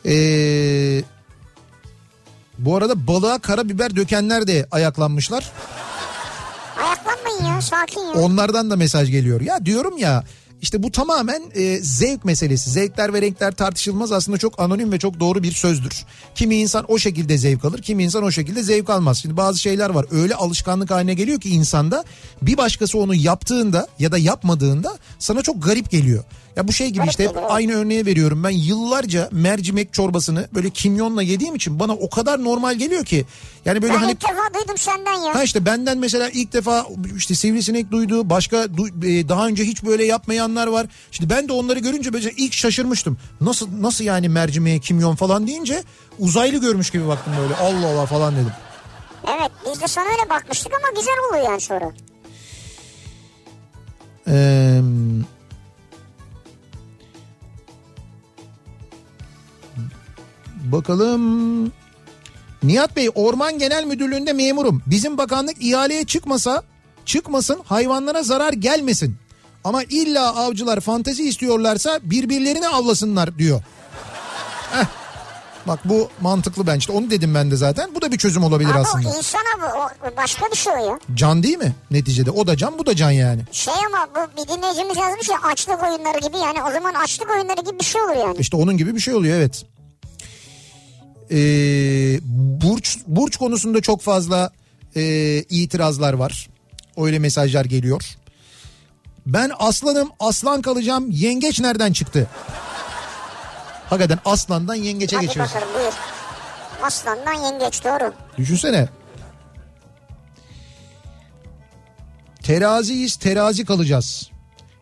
Ee, bu arada balığa karabiber dökenler de ayaklanmışlar. Ayaklanmayın ya sakin ya. Onlardan da mesaj geliyor. Ya diyorum ya işte bu tamamen e, zevk meselesi. Zevkler ve renkler tartışılmaz aslında çok anonim ve çok doğru bir sözdür. Kimi insan o şekilde zevk alır, kimi insan o şekilde zevk almaz. Şimdi bazı şeyler var öyle alışkanlık haline geliyor ki insanda bir başkası onu yaptığında ya da yapmadığında sana çok garip geliyor. Ya bu şey gibi işte hep aynı örneği veriyorum. Ben yıllarca mercimek çorbasını böyle kimyonla yediğim için bana o kadar normal geliyor ki. Yani böyle ben hani ilk defa duydum senden ya. Ha işte benden mesela ilk defa işte sivrisinek duydu. Başka e, daha önce hiç böyle yapmayanlar var. Şimdi ben de onları görünce böyle ilk şaşırmıştım. Nasıl nasıl yani mercimeğe kimyon falan deyince uzaylı görmüş gibi baktım böyle. Allah Allah falan dedim. Evet biz de sana öyle bakmıştık ama güzel oluyor yani sonra. Ee, bakalım. Nihat Bey Orman Genel Müdürlüğü'nde memurum. Bizim bakanlık ihaleye çıkmasa çıkmasın hayvanlara zarar gelmesin. Ama illa avcılar fantezi istiyorlarsa birbirlerini avlasınlar diyor. Heh. Bak bu mantıklı ben işte onu dedim ben de zaten. Bu da bir çözüm olabilir Ama aslında. o insana bu o başka bir şey o ya. Can değil mi neticede? O da can bu da can yani. Şey ama bu bir dinleyicimiz yazmış ya açlık oyunları gibi yani o zaman açlık oyunları gibi bir şey olur yani. İşte onun gibi bir şey oluyor evet. Ee, burç burç konusunda çok fazla e, itirazlar var. Öyle mesajlar geliyor. Ben aslanım aslan kalacağım yengeç nereden çıktı? Hakikaten aslandan yengeçe Hadi geçiyoruz. bakalım buyur. Aslandan yengeç doğru. Düşünsene. Teraziyiz terazi kalacağız.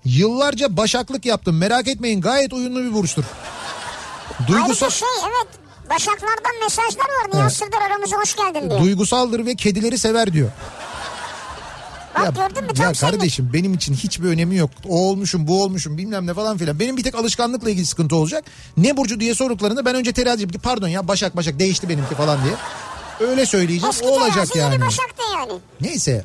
Yıllarca başaklık yaptım merak etmeyin gayet uyumlu bir burçtur. Duygusal, Ayrıca şey evet Başaklardan mesajlar var. Nihat Sırdar aramıza hoş geldin diyor. duygusaldır ve kedileri sever diyor. Bak gördün mü tam Ya senlik. kardeşim benim için hiçbir önemi yok. O olmuşum bu olmuşum bilmem ne falan filan. Benim bir tek alışkanlıkla ilgili sıkıntı olacak. Ne burcu diye sorduklarında ben önce terazi pardon ya Başak Başak değişti benimki falan diye. Öyle söyleyeceğim Eski o olacak yani. Yeni Başak da yani. Neyse.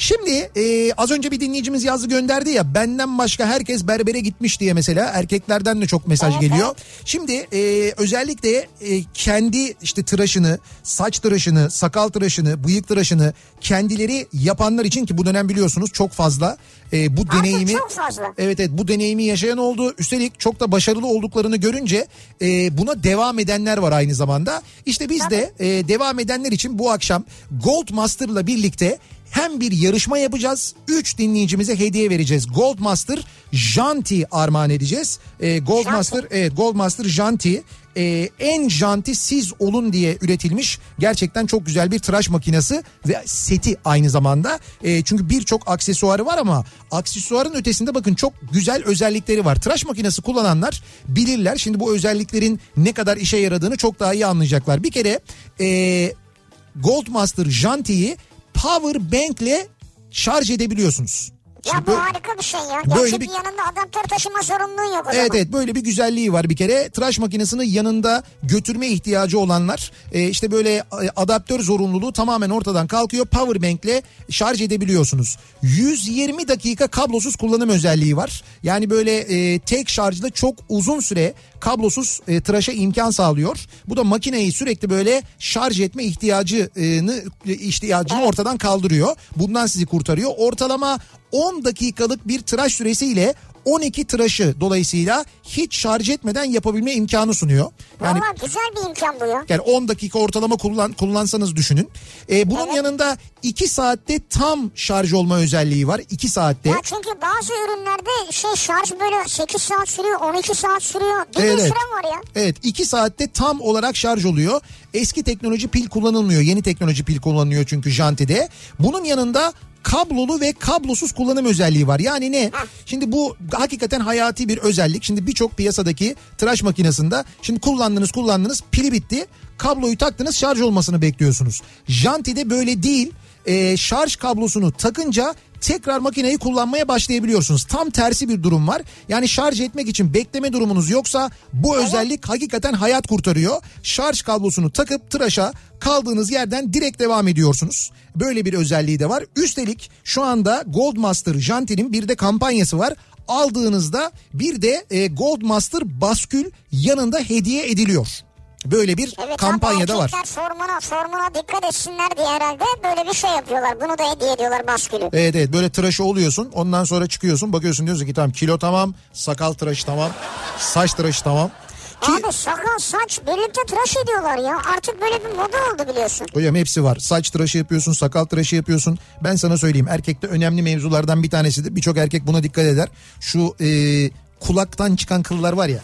Şimdi e, az önce bir dinleyicimiz yazı gönderdi ya benden başka herkes berbere gitmiş diye mesela erkeklerden de çok mesaj Evet, geliyor. evet. Şimdi e, özellikle e, kendi işte tıraşını, saç tıraşını, sakal tıraşını, bıyık tıraşını kendileri yapanlar için ki bu dönem biliyorsunuz çok fazla e, bu deneyimi çok fazla. Evet evet bu deneyimi yaşayan oldu. Üstelik çok da başarılı olduklarını görünce e, buna devam edenler var aynı zamanda. İşte biz de e, devam edenler için bu akşam Gold Master'la birlikte hem bir yarışma yapacağız. 3 dinleyicimize hediye vereceğiz. Gold Master Janti armağan edeceğiz. E, Gold Janti. Master evet Gold Master Janti e, en janti siz olun diye üretilmiş gerçekten çok güzel bir tıraş makinesi ve seti aynı zamanda E, çünkü birçok aksesuarı var ama aksesuarın ötesinde bakın çok güzel özellikleri var tıraş makinesi kullananlar bilirler şimdi bu özelliklerin ne kadar işe yaradığını çok daha iyi anlayacaklar bir kere e, Goldmaster Janti'yi power bank'le şarj edebiliyorsunuz. Ya Şimdi bu harika bir şey ya. böyle Gerçi bir- yanında adaptör taşıma sorumluluğun yok o Evet zaman. evet böyle bir güzelliği var bir kere. Tıraş makinesini yanında götürme ihtiyacı olanlar e, işte böyle e, adaptör zorunluluğu tamamen ortadan kalkıyor. Power bank'le şarj edebiliyorsunuz. 120 dakika kablosuz kullanım özelliği var. Yani böyle e, tek şarjla çok uzun süre kablosuz e, tıraşa imkan sağlıyor. Bu da makineyi sürekli böyle şarj etme ihtiyacını e, ihtiyacını ortadan kaldırıyor. Bundan sizi kurtarıyor. Ortalama 10 dakikalık bir tıraş süresiyle 12 tıraşı dolayısıyla hiç şarj etmeden yapabilme imkanı sunuyor. Yani Valla güzel bir imkan bu ya. yani 10 dakika ortalama kullan, kullansanız düşünün. Ee, bunun yanında 2 saatte tam şarj olma özelliği var. 2 saatte. Ya çünkü bazı ürünlerde şey şarj böyle 8 saat sürüyor 12 saat sürüyor. Bir Evet. süre var ya. Evet 2 saatte tam olarak şarj oluyor. Eski teknoloji pil kullanılmıyor. Yeni teknoloji pil kullanılıyor çünkü Janti'de. Bunun yanında kablolu ve kablosuz kullanım özelliği var. Yani ne? Şimdi bu hakikaten hayati bir özellik. Şimdi birçok piyasadaki tıraş makinesinde şimdi kullandınız kullandınız pili bitti. Kabloyu taktınız şarj olmasını bekliyorsunuz. Janti'de böyle değil. Ee, şarj kablosunu takınca tekrar makineyi kullanmaya başlayabiliyorsunuz. Tam tersi bir durum var. Yani şarj etmek için bekleme durumunuz yoksa bu özellik hakikaten hayat kurtarıyor. Şarj kablosunu takıp tıraşa kaldığınız yerden direkt devam ediyorsunuz. Böyle bir özelliği de var. Üstelik şu anda Goldmaster Janti'nin bir de kampanyası var. Aldığınızda bir de e, Goldmaster baskül yanında hediye ediliyor. Böyle bir Evet kampanya da var. formuna, formuna dikkat etsinler diye herhalde böyle bir şey yapıyorlar. Bunu da hediye ediyorlar baskülü. Evet evet böyle tıraşı oluyorsun ondan sonra çıkıyorsun bakıyorsun diyorsun ki tamam kilo tamam sakal tıraşı tamam saç tıraşı tamam. Ki Abi sakal saç birlikte tıraş ediyorlar ya. Artık böyle bir moda oldu biliyorsun. hocam hepsi var saç tıraşı yapıyorsun sakal tıraşı yapıyorsun. Ben sana söyleyeyim erkekte önemli mevzulardan bir tanesi de birçok erkek buna dikkat eder. Şu e, kulaktan çıkan kıllar var ya.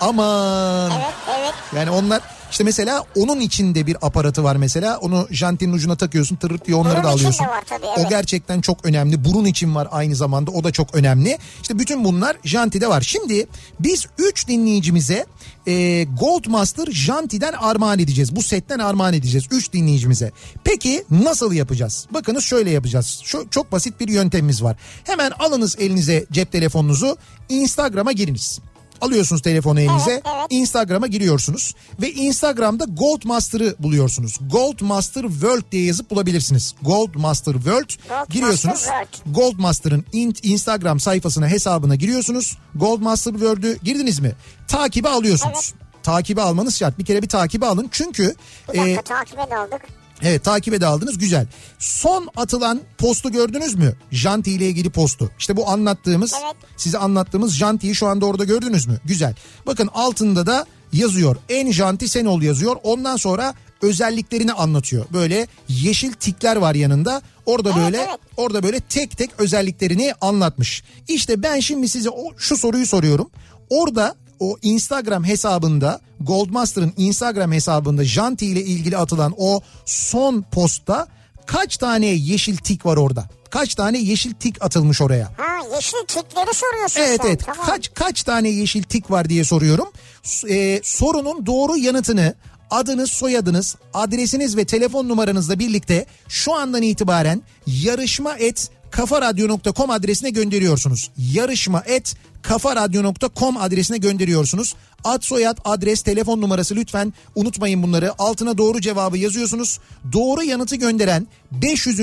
Aman. Evet evet. Yani onlar işte mesela onun içinde bir aparatı var mesela. Onu jantinin ucuna takıyorsun tırırt diye onları Burun da alıyorsun. var tabii, O evet. gerçekten çok önemli. Burun için var aynı zamanda o da çok önemli. İşte bütün bunlar jantide var. Şimdi biz 3 dinleyicimize e, Goldmaster jantiden armağan edeceğiz. Bu setten armağan edeceğiz 3 dinleyicimize. Peki nasıl yapacağız? Bakınız şöyle yapacağız. Şu, çok basit bir yöntemimiz var. Hemen alınız elinize cep telefonunuzu Instagram'a giriniz. Alıyorsunuz telefonu elinize. Evet, evet. Instagram'a giriyorsunuz ve Instagram'da Goldmaster'ı buluyorsunuz. Goldmaster World diye yazıp bulabilirsiniz. Goldmaster World Goldmaster giriyorsunuz. World. Goldmaster'ın in- Instagram sayfasına hesabına giriyorsunuz. Goldmaster World'ü girdiniz mi? Takibi alıyorsunuz. Takibi almanız şart. Bir kere bir takibi alın. Çünkü Bir dakika e, takibe de aldık. Evet takibe de aldınız güzel. Son atılan postu gördünüz mü? Janti ile ilgili postu. İşte bu anlattığımız Evet. size anlattığımız Janti'yi şu anda orada gördünüz mü? Güzel. Bakın altında da yazıyor. En janti sen ol yazıyor. Ondan sonra özelliklerini anlatıyor. Böyle yeşil tikler var yanında. Orada Evet, böyle evet. orada böyle tek tek özelliklerini anlatmış. İşte ben şimdi size o, şu soruyu soruyorum. Orada o Instagram hesabında Goldmaster'ın Instagram hesabında Janti ile ilgili atılan o son postta kaç tane yeşil tik var orada? Kaç tane yeşil tik atılmış oraya? Ha yeşil tikleri soruyorsun Evet sen. evet. Tamam. Kaç kaç tane yeşil tik var diye soruyorum. S- e, sorunun doğru yanıtını adınız, soyadınız, adresiniz ve telefon numaranızla birlikte şu andan itibaren yarışma et kafaradyo.com adresine gönderiyorsunuz. Yarışma et kafaradyo.com adresine gönderiyorsunuz. Ad soyad adres telefon numarası lütfen unutmayın bunları. Altına doğru cevabı yazıyorsunuz. Doğru yanıtı gönderen 500.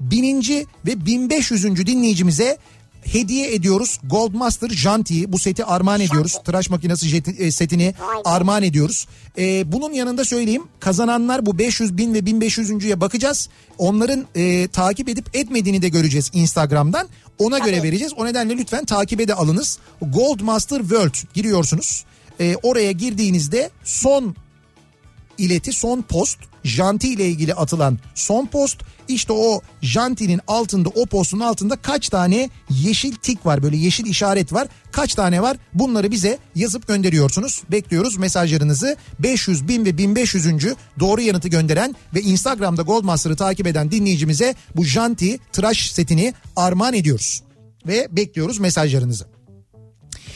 1000. ve 1500. dinleyicimize hediye ediyoruz. Goldmaster Janti'yi bu seti armağan ediyoruz. Tıraş makinesi jeti- e, setini be. armağan ediyoruz. E, bunun yanında söyleyeyim kazananlar bu 500 bin ve 1500'üncüye bakacağız. Onların e, takip edip etmediğini de göreceğiz Instagram'dan. Ona göre vereceğiz. O nedenle lütfen takibe de alınız. Goldmaster World giriyorsunuz. E, oraya girdiğinizde son ileti son post Janti ile ilgili atılan son post işte o Janti'nin altında o postun altında kaç tane yeşil tik var böyle yeşil işaret var kaç tane var bunları bize yazıp gönderiyorsunuz bekliyoruz mesajlarınızı 500 bin ve 1500. doğru yanıtı gönderen ve Instagram'da Goldmaster'ı takip eden dinleyicimize bu Janti tıraş setini armağan ediyoruz ve bekliyoruz mesajlarınızı.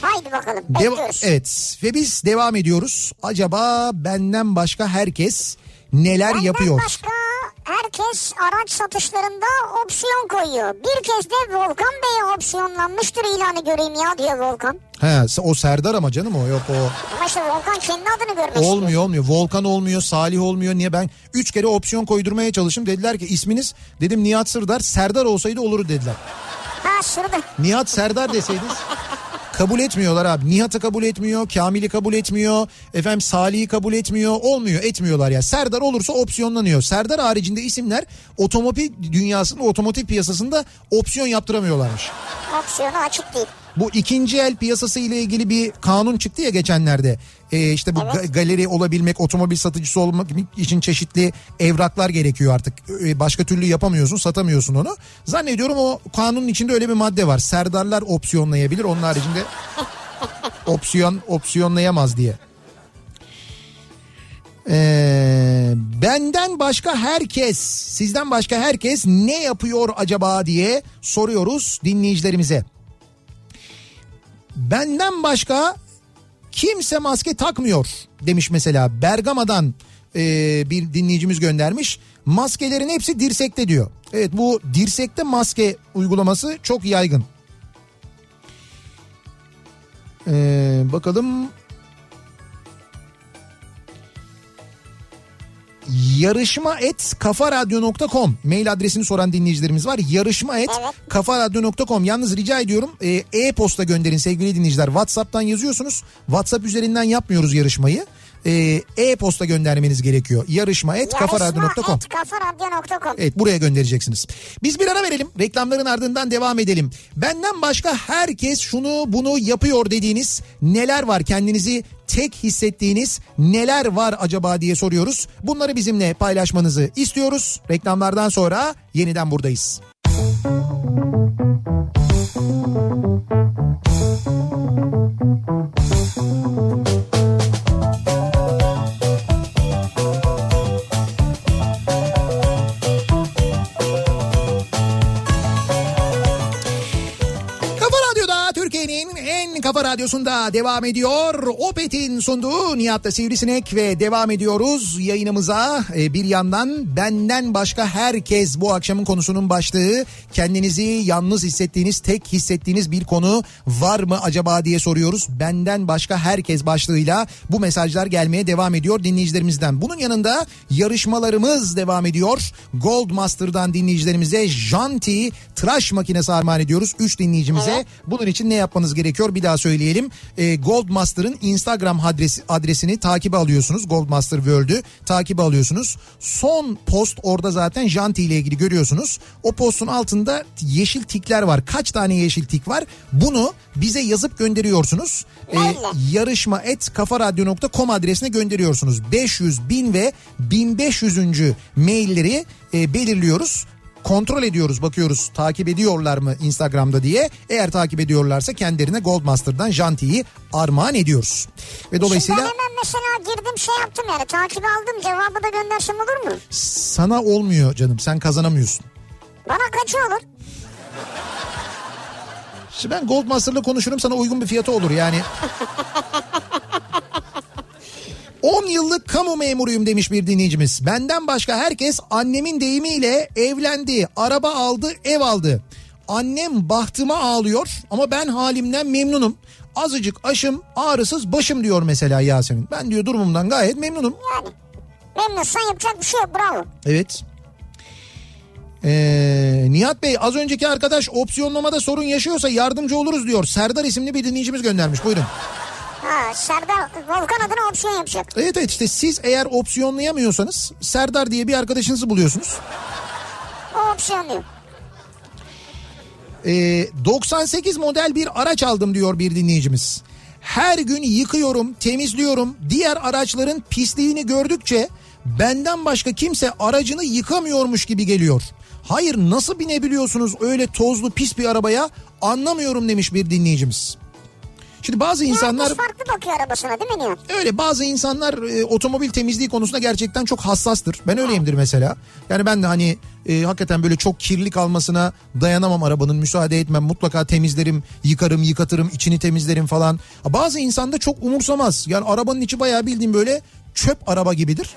Haydi bakalım Deva- bekliyoruz. evet ve biz devam ediyoruz. Acaba benden başka herkes neler Benden yapıyor? başka herkes araç satışlarında opsiyon koyuyor. Bir kez de Volkan Bey'e opsiyonlanmıştır ilanı göreyim ya diyor Volkan. He, o Serdar ama canım o yok o. Ama işte Volkan kendi adını görmek istiyor. Olmuyor olmuyor. Volkan olmuyor, Salih olmuyor. Niye ben 3 kere opsiyon koydurmaya çalıştım. Dediler ki isminiz dedim Nihat Sırdar. Serdar olsaydı olur dediler. Ha sırdı. Nihat Serdar deseydiniz. Kabul etmiyorlar abi. Nihat'ı kabul etmiyor, Kamil'i kabul etmiyor, efendim Salih'i kabul etmiyor, olmuyor, etmiyorlar ya. Serdar olursa opsiyonlanıyor. Serdar haricinde isimler otomobil dünyasında, otomotiv piyasasında opsiyon yaptıramıyorlarmış. Opsiyonu açık değil. Bu ikinci el piyasası ile ilgili bir kanun çıktı ya geçenlerde. Ee, işte bu ga- galeri olabilmek, otomobil satıcısı olmak için çeşitli evraklar gerekiyor artık. Ee, başka türlü yapamıyorsun, satamıyorsun onu. Zannediyorum o kanunun içinde öyle bir madde var. Serdarlar opsiyonlayabilir. Onun haricinde opsiyon opsiyonlayamaz diye. Ee, benden başka herkes, sizden başka herkes ne yapıyor acaba diye soruyoruz dinleyicilerimize. Benden başka kimse maske takmıyor demiş mesela Bergama'dan e, bir dinleyicimiz göndermiş. Maskelerin hepsi dirsekte diyor. Evet bu dirsekte maske uygulaması çok yaygın. Ee, bakalım yarışma et kafaradyo.com mail adresini soran dinleyicilerimiz var. Yarışma et kafaradyo.com yalnız rica ediyorum e, e-posta gönderin sevgili dinleyiciler. Whatsapp'tan yazıyorsunuz. WhatsApp üzerinden yapmıyoruz yarışmayı. E, e-posta göndermeniz gerekiyor. Yarışma et kafaradyo.com et kafaradyo.com. Evet buraya göndereceksiniz. Biz bir ara verelim. Reklamların ardından devam edelim. Benden başka herkes şunu bunu yapıyor dediğiniz neler var? Kendinizi tek hissettiğiniz neler var acaba diye soruyoruz. Bunları bizimle paylaşmanızı istiyoruz. Reklamlardan sonra yeniden buradayız. Kafa kafa radyosunda devam ediyor. Opet'in sunduğu Nihat'ta Sivrisinek ve devam ediyoruz yayınımıza. Ee, bir yandan benden başka herkes bu akşamın konusunun başlığı. Kendinizi yalnız hissettiğiniz, tek hissettiğiniz bir konu var mı acaba diye soruyoruz. Benden başka herkes başlığıyla bu mesajlar gelmeye devam ediyor dinleyicilerimizden. Bunun yanında yarışmalarımız devam ediyor. Gold Master'dan dinleyicilerimize Janti tıraş makinesi armağan ediyoruz. 3 dinleyicimize. Bunun için ne yapmanız gerekiyor bir daha söyleyelim. Ee, Gold Master'ın Instagram adresi, adresini takibe alıyorsunuz. Gold Master World'ü takibe alıyorsunuz. Son post orada zaten Janti ile ilgili görüyorsunuz. O postun altında yeşil tikler var. Kaç tane yeşil tik var? Bunu bize yazıp gönderiyorsunuz. Ee, yarışma et kafaradyo.com adresine gönderiyorsunuz. 500, 1000 ve 1500. mailleri e, belirliyoruz kontrol ediyoruz bakıyoruz takip ediyorlar mı Instagram'da diye. Eğer takip ediyorlarsa kendilerine Goldmaster'dan Janti'yi armağan ediyoruz. Ve dolayısıyla Şimdi hemen mesela girdim şey yaptım yani takip aldım cevabı da göndersem olur mu? sana olmuyor canım sen kazanamıyorsun. Bana kaçı olur? Şimdi ben Goldmaster'la konuşurum sana uygun bir fiyatı olur yani. 10 yıllık kamu memuruyum demiş bir dinleyicimiz. Benden başka herkes annemin deyimiyle evlendi, araba aldı, ev aldı. Annem bahtıma ağlıyor ama ben halimden memnunum. Azıcık aşım, ağrısız başım diyor mesela Yasemin. Ben diyor durumumdan gayet memnunum. Yani memnunsan yapacak bir şey yok bravo. Evet. Ee, Nihat Bey az önceki arkadaş opsiyonlamada sorun yaşıyorsa yardımcı oluruz diyor. Serdar isimli bir dinleyicimiz göndermiş buyurun. Ha Serdar Volkan adına opsiyon yapacak. Evet evet işte siz eğer opsiyonlayamıyorsanız Serdar diye bir arkadaşınızı buluyorsunuz. O opsiyonluyor. Ee, 98 model bir araç aldım diyor bir dinleyicimiz. Her gün yıkıyorum, temizliyorum. Diğer araçların pisliğini gördükçe benden başka kimse aracını yıkamıyormuş gibi geliyor. Hayır nasıl binebiliyorsunuz öyle tozlu pis bir arabaya anlamıyorum demiş bir dinleyicimiz. Şimdi bazı insanlar Herkes farklı bakıyor arabasına değil mi Nihat? öyle bazı insanlar e, otomobil temizliği konusunda gerçekten çok hassastır. Ben öyleyimdir mesela. Yani ben de hani e, hakikaten böyle çok kirli kalmasına dayanamam arabanın müsaade etmem. Mutlaka temizlerim, yıkarım, yıkatırım, içini temizlerim falan. Bazı insan da çok umursamaz. Yani arabanın içi bayağı bildiğim böyle çöp araba gibidir.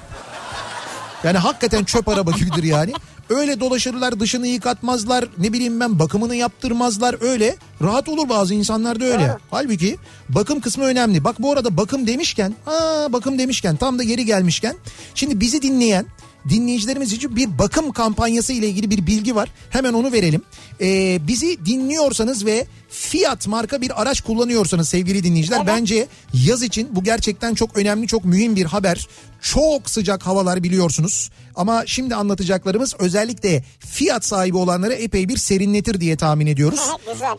Yani hakikaten çöp araba gibidir yani. Öyle dolaşırlar dışını yıkatmazlar ne bileyim ben bakımını yaptırmazlar öyle. Rahat olur bazı insanlar da öyle. Halbuki bakım kısmı önemli. Bak bu arada bakım demişken ha bakım demişken tam da geri gelmişken. Şimdi bizi dinleyen dinleyicilerimiz için bir bakım kampanyası ile ilgili bir bilgi var. Hemen onu verelim. Ee, bizi dinliyorsanız ve Fiat marka bir araç kullanıyorsanız sevgili dinleyiciler bence yaz için bu gerçekten çok önemli çok mühim bir haber. Çok sıcak havalar biliyorsunuz ama şimdi anlatacaklarımız özellikle Fiat sahibi olanlara epey bir serinletir diye tahmin ediyoruz.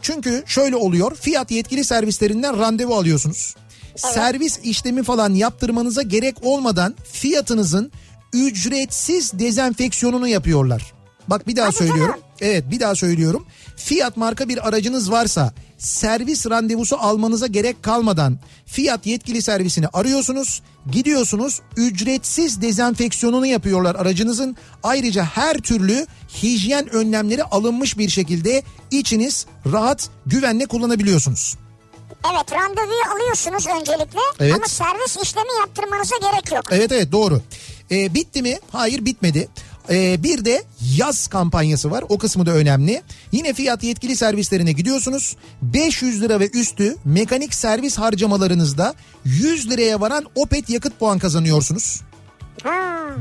Çünkü şöyle oluyor Fiat yetkili servislerinden randevu alıyorsunuz. Servis işlemi falan yaptırmanıza gerek olmadan fiyatınızın ücretsiz dezenfeksiyonunu yapıyorlar. Bak bir daha söylüyorum. Evet bir daha söylüyorum. Fiat marka bir aracınız varsa servis randevusu almanıza gerek kalmadan Fiat yetkili servisini arıyorsunuz. Gidiyorsunuz ücretsiz dezenfeksiyonunu yapıyorlar aracınızın. Ayrıca her türlü hijyen önlemleri alınmış bir şekilde içiniz rahat güvenle kullanabiliyorsunuz. Evet randevuyu alıyorsunuz öncelikle Evet. ama servis işlemi yaptırmanıza gerek yok. Evet evet doğru. Ee, bitti mi? Hayır bitmedi. Ee, bir de yaz kampanyası var. O kısmı da önemli. Yine fiyat yetkili servislerine gidiyorsunuz. 500 lira ve üstü mekanik servis harcamalarınızda 100 liraya varan Opet yakıt puan kazanıyorsunuz.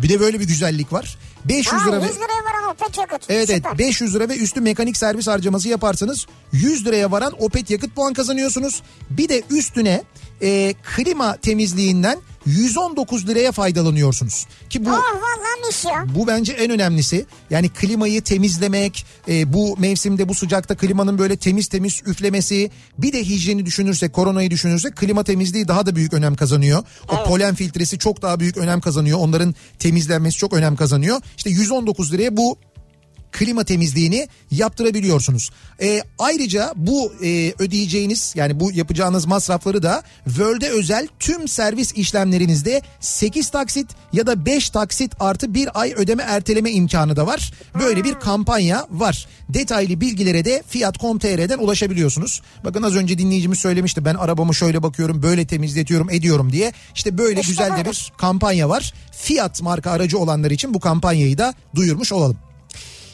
Bir de böyle bir güzellik var. 500 Ha, lira ve 100 liraya varan Opet yakıt. Evet Süper. evet 500 lira ve üstü mekanik servis harcaması yaparsanız 100 liraya varan Opet yakıt puan kazanıyorsunuz. Bir de üstüne e, klima temizliğinden 119 liraya faydalanıyorsunuz. Ki bu Oh mis ya. bu bence en önemlisi. Yani klimayı temizlemek, e, bu mevsimde bu sıcakta klimanın böyle temiz temiz üflemesi, bir de hijyeni düşünürsek, koronayı düşünürsek klima temizliği daha da büyük önem kazanıyor. O polen filtresi çok daha büyük önem kazanıyor. Onların temizlenmesi çok önem kazanıyor. İşte 119 liraya bu klima temizliğini yaptırabiliyorsunuz. Ee, ayrıca bu e, ödeyeceğiniz yani bu yapacağınız masrafları da World'e özel tüm servis işlemlerinizde 8 taksit ya da 5 taksit artı bir ay ödeme erteleme imkanı da var. Böyle bir kampanya var. Detaylı bilgilere de fiyat.com.tr'den ulaşabiliyorsunuz. Bakın az önce dinleyicimiz söylemişti ben arabamı şöyle bakıyorum böyle temizletiyorum ediyorum diye. İşte böyle İşte güzel de bir kampanya var. Fiyat marka aracı olanlar için bu kampanyayı da duyurmuş olalım.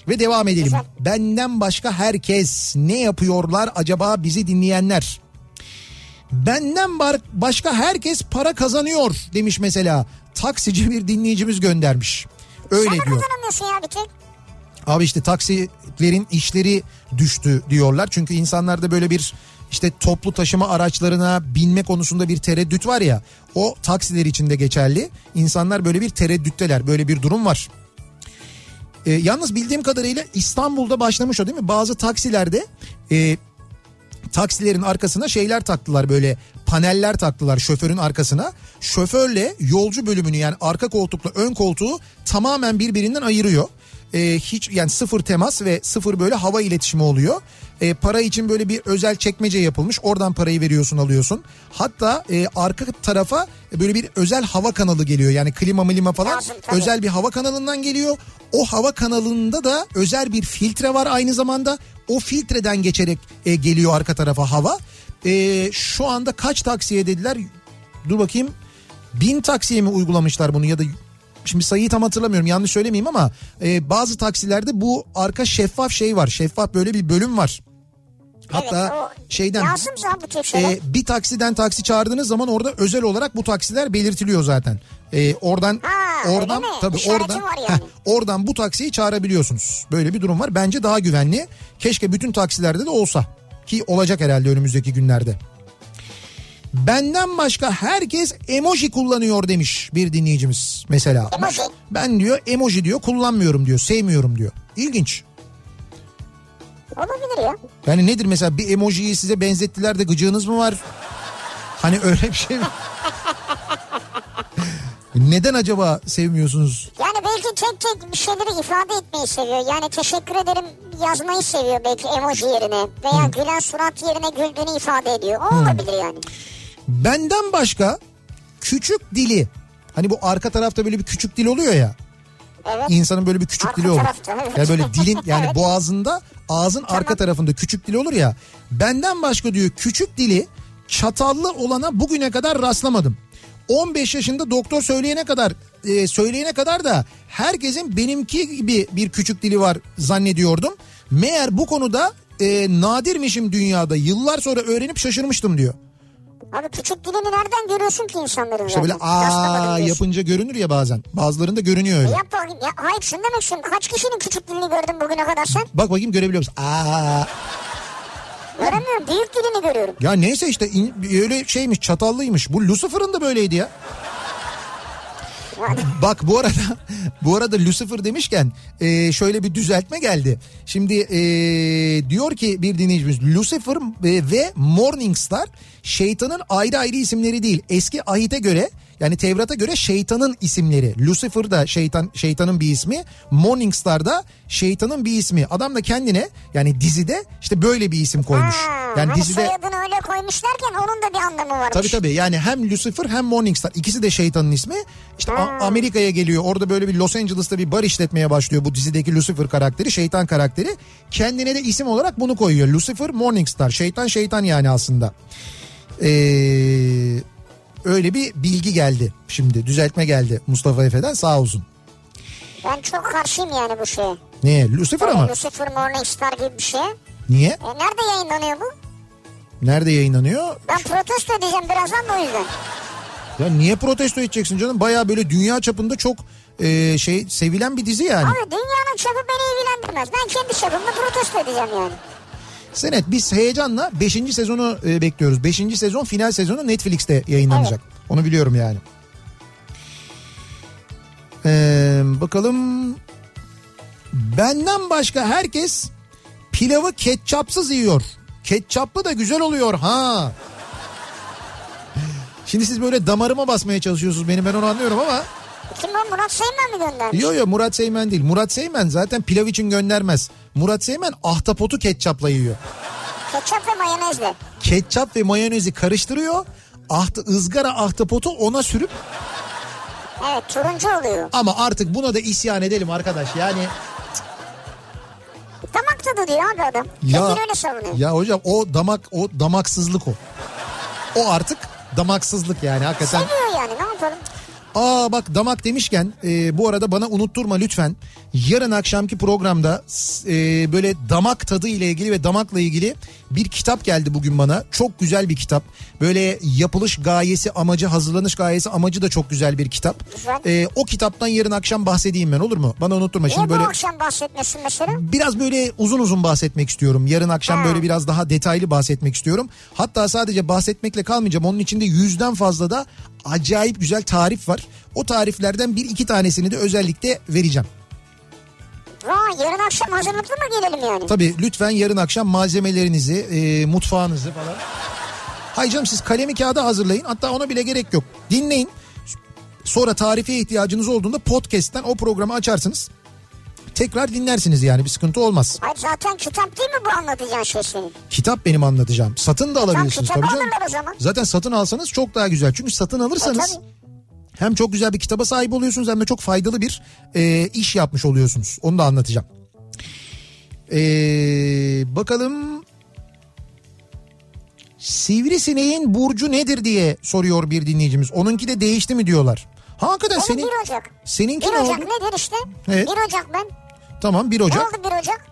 Ve devam edelim. Güzel. Benden başka herkes ne yapıyorlar acaba bizi dinleyenler? Benden başka herkes para kazanıyor demiş mesela. Taksici bir dinleyicimiz göndermiş. Öyle Sen diyor. kazanamıyorsun ya bir tek. Abi işte taksilerin işleri düştü diyorlar. Çünkü insanlarda böyle bir işte toplu taşıma araçlarına binme konusunda bir tereddüt var ya. O taksiler için de geçerli. İnsanlar böyle bir tereddütteler. Böyle bir durum var. E, yalnız bildiğim kadarıyla İstanbul'da başlamış o değil mi? Bazı taksilerde e, taksilerin arkasına şeyler taktılar böyle paneller taktılar şoförün arkasına. Şoförle yolcu bölümünü yani arka koltukla ön koltuğu tamamen birbirinden ayırıyor. E, hiç yani sıfır temas ve sıfır böyle hava iletişimi oluyor. E, para için böyle bir özel çekmece yapılmış. Oradan parayı veriyorsun alıyorsun. Hatta e, arka tarafa böyle bir özel hava kanalı geliyor. Yani klima milima falan Lazım, tabii. özel bir hava kanalından geliyor. O hava kanalında da özel bir filtre var aynı zamanda. O filtreden geçerek e, geliyor arka tarafa hava. E, şu anda kaç taksiye dediler? Dur bakayım. Bin taksiye mi uygulamışlar bunu ya da şimdi sayıyı tam hatırlamıyorum yanlış söylemeyeyim ama e, bazı taksilerde bu arka şeffaf şey var. Şeffaf böyle bir bölüm var. Hatta evet, şeyden e, bir taksiden taksi çağırdığınız zaman orada özel olarak bu taksiler belirtiliyor zaten. E, oradan Ha, oradan tabii İşareti oradan yani. heh, oradan bu taksiyi çağırabiliyorsunuz. Böyle bir durum var. Bence daha güvenli. Keşke bütün taksilerde de olsa ki olacak herhalde önümüzdeki günlerde. Benden başka herkes emoji kullanıyor demiş bir dinleyicimiz mesela. Emoji. Ben diyor emoji diyor kullanmıyorum diyor sevmiyorum diyor. İlginç. Olabilir ya. Yani nedir mesela bir emojiyi size benzettiler de gıcığınız mı var? Hani öyle bir şey mi? Neden acaba sevmiyorsunuz? Yani belki tek tek bir şeyleri ifade etmeyi seviyor. Yani teşekkür ederim yazmayı seviyor belki emoji yerine. Veya gülen surat yerine güldüğünü ifade ediyor. O olabilir yani. Benden başka küçük dili hani bu arka tarafta böyle bir küçük dil oluyor ya. Evet. İnsanın böyle bir küçük Arka dili olur. tarafta, evet. Yani böyle dilin yani Evet. boğazında ağzın arka tarafında küçük dili olur ya. Benden başka diyor küçük dili çatallı olana bugüne kadar rastlamadım. 15 yaşında doktor söyleyene kadar e, söyleyene kadar da herkesin benimki gibi bir küçük dili var zannediyordum. Meğer bu konuda e, nadirmişim dünyada. Yıllar sonra öğrenip şaşırmıştım diyor. Abi küçük dilini nereden görüyorsun ki insanların İşte böyle aa yapınca görünür ya bazen. Bazılarında görünüyor öyle. Yap bakayım. Ya, hayır şunu demek istiyorum. Kaç kişinin küçük dilini gördün bugüne kadar sen? Bak bakayım görebiliyor musun? Aa. Göremiyorum. Büyük dilini görüyorum. Ya neyse işte in- öyle şeymiş çatallıymış. Bu Lucifer'ın da böyleydi ya. Bak bu arada bu arada Lucifer demişken e, şöyle bir düzeltme geldi. Şimdi e, diyor ki bir dinleyicimiz Lucifer e, ve Morningstar şeytanın ayrı ayrı isimleri değil. Eski ahite göre Yani Tevrat'a göre şeytanın isimleri. Lucifer da şeytan şeytanın bir ismi. Morningstar da şeytanın bir ismi. Adam da kendine yani dizide işte böyle bir isim koymuş. Ha, Yani hani dizide soyadını öyle koymuş derken onun da bir anlamı varmış. Tabii tabii yani hem Lucifer hem Morningstar ikisi de şeytanın ismi. İşte A- Amerika'ya geliyor orada böyle bir Los Angeles'ta bir bar işletmeye başlıyor bu dizideki Lucifer karakteri şeytan karakteri. Kendine de isim olarak bunu koyuyor Lucifer Morningstar şeytan şeytan yani aslında. Ee, öyle bir bilgi geldi şimdi düzeltme geldi Mustafa Efe'den sağ olsun. Ben çok karşıyım yani bu şeye. Niye Lucifer ama Lucifer Morningstar gibi bir şeye. niye E, nerede yayınlanıyor bu? nerede yayınlanıyor? Ben protesto edeceğim birazdan da o yüzden. Ya niye protesto edeceksin canım baya böyle dünya çapında çok e, şey sevilen bir dizi yani. Abi dünyanın çapı beni ilgilendirmez. Ben kendi çapımda protesto edeceğim yani. Senet biz heyecanla 5. sezonu e, bekliyoruz. 5. sezon final sezonu Netflix'te yayınlanacak. Onu biliyorum yani. Ee, bakalım benden başka herkes pilavı ketçapsız yiyor. Ketçaplı da güzel oluyor ha. Şimdi siz böyle damarıma basmaya çalışıyorsunuz benim ben onu anlıyorum ama Kim o Murat Seymen mi göndermiş? Yo yo Murat Seymen değil. Murat Seymen zaten pilav için göndermez. Murat Seymen ahtapotu ketçapla yiyor. Ketçap ve mayonezle. ketçap ve mayonezi karıştırıyor. Aht ızgara ahtapotu ona sürüp Evet turuncu oluyor. ama artık buna da isyan edelim arkadaş. Yani Damak tadı diyor abi adam. ya Kendini öyle savunuyor. ya hocam o damak o damaksızlık o. O artık damaksızlık yani hakikaten. Seviyor yani ne yapalım? Aa bak damak demişken e, bu arada bana unutturma lütfen. Yarın akşamki programda e, böyle damak tadı ile ilgili ve damakla ilgili bir kitap geldi bugün bana. Çok güzel bir kitap. Böyle yapılış gayesi amacı hazırlanış gayesi amacı da çok güzel bir kitap. Güzel. E, o kitaptan yarın akşam bahsedeyim ben olur mu? Bana unutturma. Niye Şimdi böyle akşam bahsetmiyorsun mesela? biraz böyle uzun uzun bahsetmek istiyorum. Yarın akşam Ha. böyle biraz daha detaylı bahsetmek istiyorum. Hatta sadece bahsetmekle kalmayacağım. Onun içinde yüzden fazla da acayip güzel tarif var. O tariflerden bir iki tanesini de özellikle vereceğim. Vay yarın akşam hazırlıklı mı gelelim yani? Tabii lütfen yarın akşam malzemelerinizi, e, mutfağınızı falan. Hayır canım siz kalemi kağıda hazırlayın. Hatta ona bile gerek yok. Dinleyin. Sonra tarife ihtiyacınız olduğunda podcast'ten o programı açarsınız. Tekrar dinlersiniz yani bir sıkıntı olmaz. Hayır zaten kitap değil mi bu anlatacağın şey senin? Kitap benim anlatacağım. Satın da alabilirsiniz tabii canım. o zaman. Zaten satın alsanız çok daha güzel. Çünkü satın alırsanız E, tabii. hem çok güzel bir kitaba sahip oluyorsunuz hem de çok faydalı bir e, iş yapmış oluyorsunuz. Onu da anlatacağım. E, bakalım Sivrisineğin burcu nedir diye soruyor bir dinleyicimiz. Onunki de değişti mi diyorlar. Ha, hakikaten Benim senin 1 Ocak. seninki 1 ne Ocak oldu? nedir işte? Evet. 1 Ocak ben. Tamam 1 Ne Ocak. oldu 1 Ocak?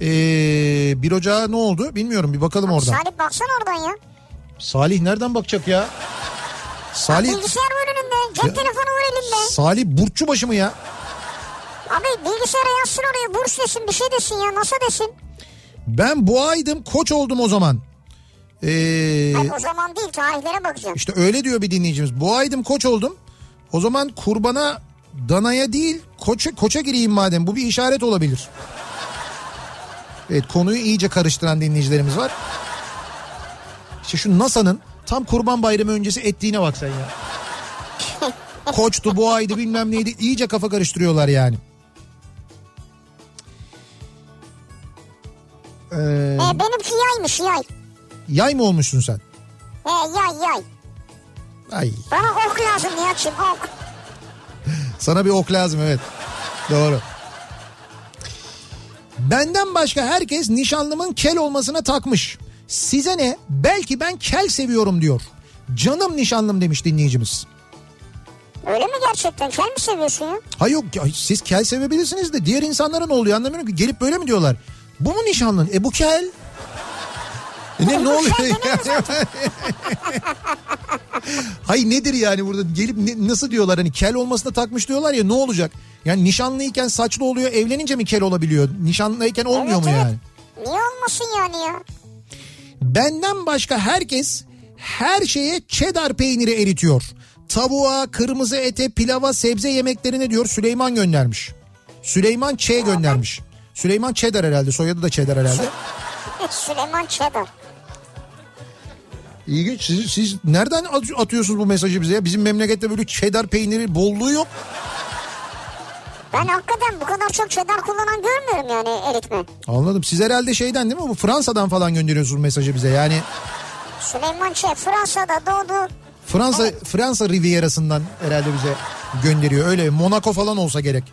Ee, 1 Ocak'a ne oldu bilmiyorum bir bakalım oradan. Salih baksana oradan ya. Salih nereden bakacak ya? Salih Bilgisayar var önünde. Cep Ya- telefonu var elinde. Salih burççu başı mı ya? Abi bilgisayara yazsın oraya. Burs desin bir şey desin ya. NASA desin. Ben boğaydım koç oldum o zaman. Ee, Hayır, o zaman değil tarihlere bakacağım. işte öyle diyor bir dinleyicimiz. Boğaydım koç oldum. O zaman kurbana danaya değil koça, koça gireyim madem. Bu bir işaret olabilir. Evet konuyu iyice karıştıran dinleyicilerimiz var. İşte şu NASA'nın tam kurban bayramı öncesi ettiğine bak sen ya. Koçtu boğaydı bilmem neydi iyice kafa karıştırıyorlar yani. Ee, E, benimki yaymış yay. yay mı olmuşsun sen? E, yay yay. Ay Bana ok lazım Nihat'cığım ok. Sana bir ok lazım evet. Doğru. Benden başka herkes nişanlımın kel olmasına takmış. Size ne? Belki ben kel seviyorum diyor. Canım nişanlım demiş dinleyicimiz. Öyle mi gerçekten? Kel mi seviyorsun ya? Ha yok ya, siz kel sevebilirsiniz de diğer insanlara ne oluyor anlamıyorum ki. Gelip böyle mi diyorlar? Bu mu nişanlın? E bu kel. E ne, ne oluyor? Hayır nedir yani burada gelip ne- nasıl diyorlar hani kel olmasına takmış diyorlar ya ne olacak? Yani nişanlıyken saçlı oluyor evlenince mi kel olabiliyor? Nişanlıyken olmuyor Evet, mu evet. yani? Niye olmasın yani ya? Benden başka herkes her şeye cheddar peyniri eritiyor. Tavuğa, kırmızı ete, pilava, sebze yemeklerine diyor Süleyman göndermiş. Süleyman Ç göndermiş. Süleyman Cheddar herhalde soyadı da Cheddar herhalde. Süleyman Çedar. İlginç. Siz, siz nereden at- atıyorsunuz bu mesajı bize ya? Bizim memlekette böyle cheddar peyniri bolluğu yok. Ben hakikaten bu kadar çok cheddar kullanan görmüyorum yani eritme. Anladım. Siz herhalde şeyden değil mi? Bu Fransa'dan falan gönderiyorsunuz mesajı bize. Yani Süleyman Çe Fransa'da doğdu. Fransa Fransa Riviera'sından herhalde bize gönderiyor. Öyle Monaco falan olsa gerek.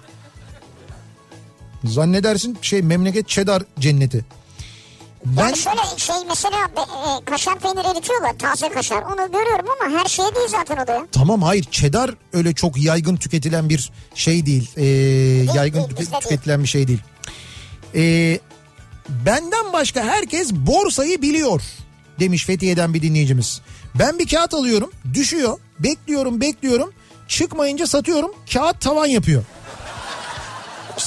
Zannedersin şey memleket cheddar cenneti. Ben Yani şöyle şey mesela e, kaşar peynir eritiyorlar taze kaşar. Onu görüyorum ama her şey değil zaten o da ya. tamam hayır cheddar öyle çok yaygın tüketilen bir şey değil. Ee, yaygın değil, tüke- bizde değil. tüketilen bir şey değil. Ee, benden başka herkes borsayı biliyor demiş Fethiye'den bir dinleyicimiz. Ben bir kağıt alıyorum düşüyor bekliyorum bekliyorum çıkmayınca satıyorum kağıt tavan yapıyor.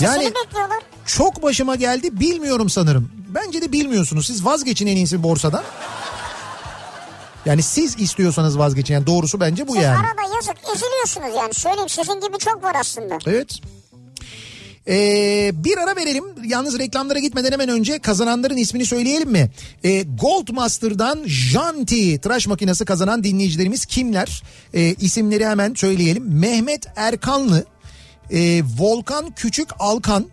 Yani Seni bekliyorlar. çok başıma geldi bilmiyorum sanırım. Bence de bilmiyorsunuz. Siz vazgeçin en iyisi borsadan. Yani siz istiyorsanız vazgeçin. Yani doğrusu bence bu Siz yani. arada yazık eziliyorsunuz yani. Söyleyeyim sizin gibi çok var aslında. Evet. Ee, bir ara verelim. Yalnız reklamlara gitmeden hemen önce kazananların ismini söyleyelim mi? Ee, Goldmaster'dan Janti tıraş makinesi kazanan dinleyicilerimiz kimler? Ee, isimleri hemen söyleyelim. Mehmet Erkanlı, e, Volkan Küçük Alkan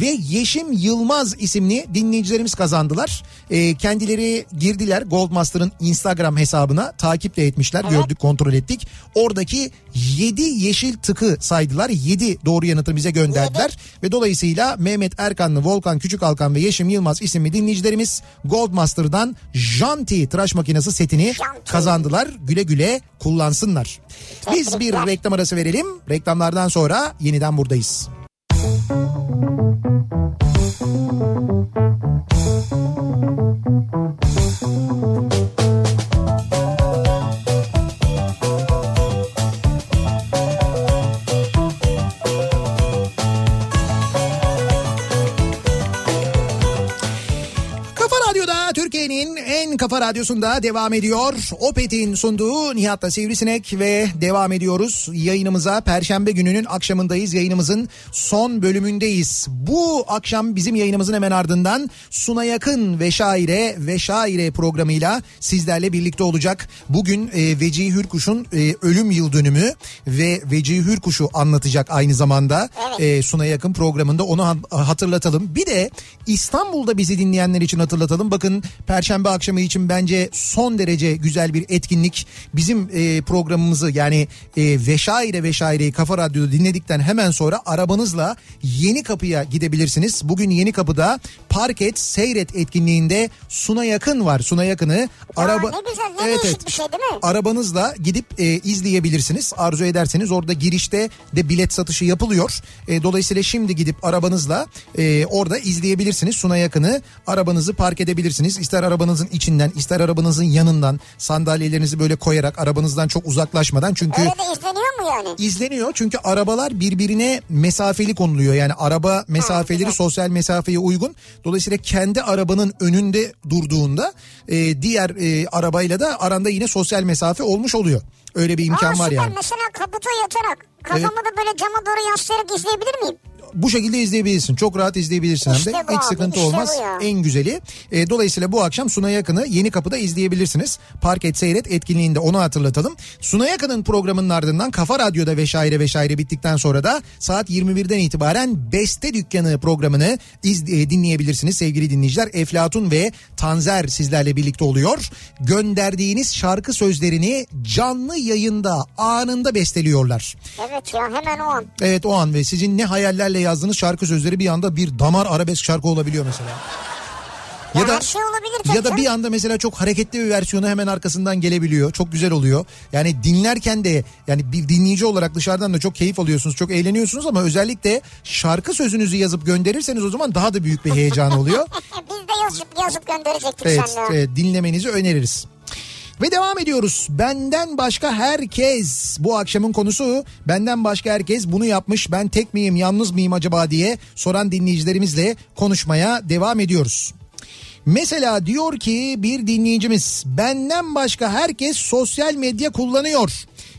ve Yeşim Yılmaz isimli dinleyicilerimiz kazandılar. Ee, kendileri girdiler Goldmaster'ın Instagram hesabına takip de etmişler gördük kontrol ettik. Oradaki 7 yeşil tıkı saydılar 7 doğru yanıtı bize gönderdiler. Ve dolayısıyla Mehmet Erkanlı, Volkan Küçük Alkan ve Yeşim Yılmaz isimli dinleyicilerimiz Goldmaster'dan Janti tıraş makinesi setini Janti. kazandılar. Güle güle kullansınlar. Biz bir reklam arası verelim. Reklamlardan sonra yeniden buradayız. Kafa Kafa radyosunda devam ediyor. Opet'in sunduğu Nihat'la Sivrisinek ve devam ediyoruz. Yayınımıza Perşembe gününün akşamındayız. Yayınımızın son bölümündeyiz. Bu akşam bizim yayınımızın hemen ardından Suna Yakın ve Şaire ve Şaire programıyla sizlerle birlikte olacak. Bugün e, Vecihi Hürkuş'un e, ölüm yıl dönümü ve Vecihi Hürkuş'u anlatacak aynı zamanda. E, Suna Yakın programında onu ha- hatırlatalım. Bir de İstanbul'da bizi dinleyenler için hatırlatalım. Bakın Perşembe akşamı için bence son derece güzel bir etkinlik. Bizim e, programımızı yani e, Veşaire Veşaire'yi Kafa Radyo'da dinledikten hemen sonra arabanızla Yeni Kapı'ya gidebilirsiniz. Bugün Yeni Kapı'da Park et Seyret etkinliğinde Suna Yakın var. Suna Yakın'ı araba ne güzel, ne değişik bir şey değil mi? arabanızla gidip e, izleyebilirsiniz. Arzu ederseniz orada girişte de bilet satışı yapılıyor. E, dolayısıyla şimdi gidip arabanızla e, orada izleyebilirsiniz. Suna yakını arabanızı park edebilirsiniz. İster arabanızın içinden ister arabanızın yanından sandalyelerinizi böyle koyarak arabanızdan çok uzaklaşmadan. Çünkü Öyle de izleniyor mu yani? izleniyor çünkü arabalar birbirine mesafeli konuluyor. Yani araba mesafeleri güzel. sosyal mesafeye uygun. Dolayısıyla kendi arabanın önünde durduğunda e, diğer e, arabayla da aranda yine sosyal mesafe olmuş oluyor. Öyle bir imkan Aa, var süper. yani. Mesela kaputa yatarak kafamı da böyle cama doğru yaslayarak izleyebilir miyim? Bu şekilde izleyebilirsin. Çok rahat izleyebilirsin hem İşte de. bu Hiç abi, sıkıntı işte olmaz. En güzeli. E, dolayısıyla bu akşam Suna Yakın'ı Yeni Kapı'da izleyebilirsiniz. Park et seyret etkinliğinde onu hatırlatalım. Suna Yakın'ın programının ardından Kafa Radyo'da veşaire veşaire bittikten sonra da saat 21'den itibaren Beste Dükkanı programını iz, e, dinleyebilirsiniz sevgili dinleyiciler. Eflatun ve Tanzer sizlerle birlikte oluyor. Gönderdiğiniz şarkı sözlerini canlı yayında anında besteliyorlar. Evet ya hemen o an. Evet o an ve sizin ne hayallerle yazdığınız şarkı sözleri bir anda bir damar arabesk şarkı olabiliyor mesela. Ya, Ya da şey olabilir tabii ya da bir anda mesela çok hareketli bir versiyonu hemen arkasından gelebiliyor. Çok güzel oluyor. Yani dinlerken de yani bir dinleyici olarak dışarıdan da çok keyif alıyorsunuz. Çok eğleniyorsunuz ama özellikle şarkı sözünüzü yazıp gönderirseniz o zaman daha da büyük bir heyecan oluyor. Biz de yazıp, yazıp gönderecektik Evet, seninle. evet dinlemenizi öneririz. Ve devam ediyoruz. Benden başka herkes bu akşamın konusu benden başka herkes bunu yapmış ben tek miyim yalnız mıyım acaba diye soran dinleyicilerimizle konuşmaya devam ediyoruz. Mesela diyor ki bir dinleyicimiz benden başka herkes sosyal medya kullanıyor.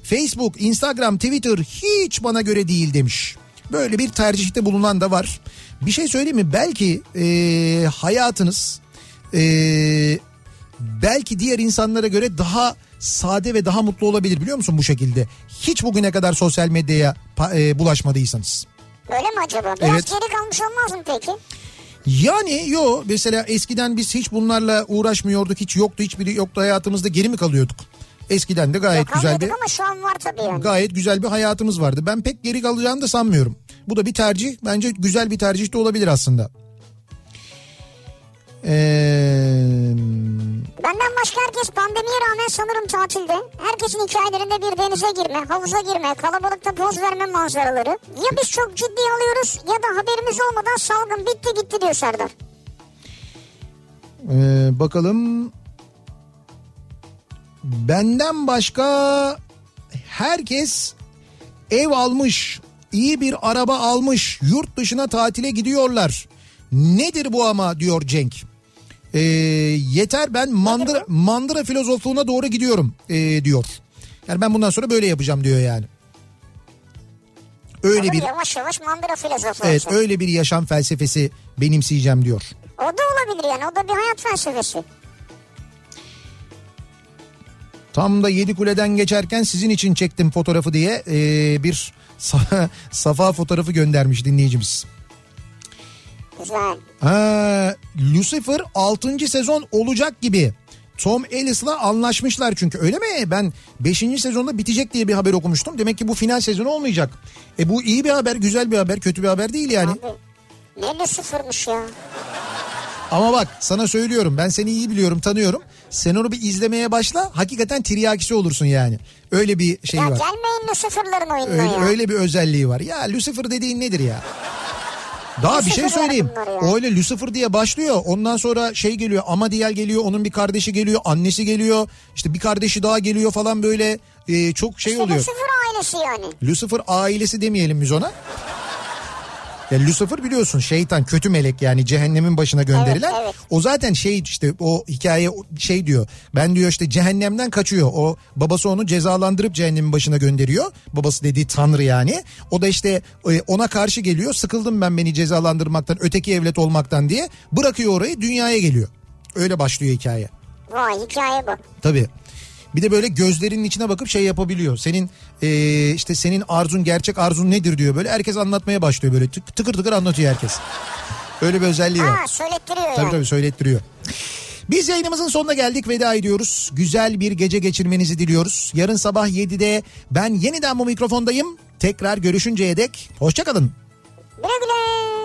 Facebook, Instagram, Twitter hiç bana göre değil demiş. Böyle bir tercihte bulunan da var. Bir şey söyleyeyim mi? Belki eee, hayatınız eee, belki diğer insanlara göre daha sade ve daha mutlu olabilir biliyor musun bu şekilde? Hiç bugüne kadar sosyal medyaya e, bulaşmadıysanız. Öyle mi acaba? Biraz Evet. geri kalmış olmaz mı peki? Yani yo mesela eskiden biz hiç bunlarla uğraşmıyorduk hiç yoktu hiçbiri yoktu hayatımızda geri mi kalıyorduk? Eskiden de gayet güzel bir ama şu an var tabii yani. gayet güzel bir hayatımız vardı. Ben pek geri kalacağını da sanmıyorum. Bu da bir tercih. Bence güzel bir tercih de olabilir aslında. Ee, Benden başka herkes pandemiye rağmen sanırım tatilde. Herkesin hikayelerinde bir denize girme, havuza girme, kalabalıkta poz verme manzaraları. Ya biz çok ciddi alıyoruz ya da haberimiz olmadan salgın bitti gitti diyor Serdar. Ee, bakalım. Benden başka herkes ev almış, iyi bir araba almış, yurt dışına tatile gidiyorlar. Nedir bu ama diyor Cenk. Ee, yeter ben mandıra, mandıra filozofluğuna doğru gidiyorum ee, diyor. Yani ben bundan sonra böyle yapacağım diyor yani. Öyle Olur bir Yavaş yavaş mandıra filozofu evet öyle bir yaşam felsefesi benimseyeceğim diyor. O da olabilir yani o da bir hayat felsefesi. Tam da yedi kuleden geçerken sizin için çektim fotoğrafı diye ee, bir sa- safa fotoğrafı göndermiş dinleyicimiz. Güzel. Ha, Lucifer 6. sezon olacak gibi. Tom Ellis'la anlaşmışlar çünkü öyle mi? Ben 5. sezonda bitecek diye bir haber okumuştum. Demek ki bu final sezonu olmayacak. E bu iyi bir haber, güzel bir haber, kötü bir haber değil yani. Abi ne Lucifer'mış ya. Ama bak sana söylüyorum ben seni iyi biliyorum, tanıyorum. Sen onu bir izlemeye başla. Hakikaten tiryakisi olursun yani. Öyle bir şey ya var. gelmeyin Lucifer'ların oyununa Öyle, ya. öyle bir özelliği var. Ya Lucifer dediğin nedir ya? Daha bir şey söyleyeyim. var bunlar ya. O öyle Lucifer diye başlıyor. Ondan sonra şey geliyor. Amadiel geliyor. Onun bir kardeşi geliyor. Annesi geliyor. İşte bir kardeşi daha geliyor falan böyle. Ee, çok şey İşte oluyor. Lucifer ailesi yani. Lucifer ailesi demeyelim biz ona. Ya Lucifer biliyorsun şeytan kötü melek yani cehennemin başına gönderilen. Evet, evet. O zaten şey işte o hikaye şey diyor. Ben diyor işte cehennemden kaçıyor. O babası onu cezalandırıp cehennemin başına gönderiyor. Babası dediği tanrı yani. O da işte e, ona karşı geliyor. Sıkıldım ben beni cezalandırmaktan, öteki evlet olmaktan diye. Bırakıyor orayı dünyaya geliyor. Öyle başlıyor hikaye. Vay hikaye bu. Tabii. Bir de böyle gözlerinin içine bakıp şey yapabiliyor. Senin eee, işte senin arzun gerçek arzun nedir diyor böyle. Herkes anlatmaya başlıyor böyle tık- tıkır tıkır anlatıyor herkes. Öyle bir özelliği var. Ha söylettiriyor Tabii yani. tabii söylettiriyor. Biz yayınımızın sonuna geldik veda ediyoruz. Güzel bir gece geçirmenizi diliyoruz. Yarın sabah 7'de ben yeniden bu mikrofondayım. Tekrar görüşünceye dek hoşçakalın. Güle güle.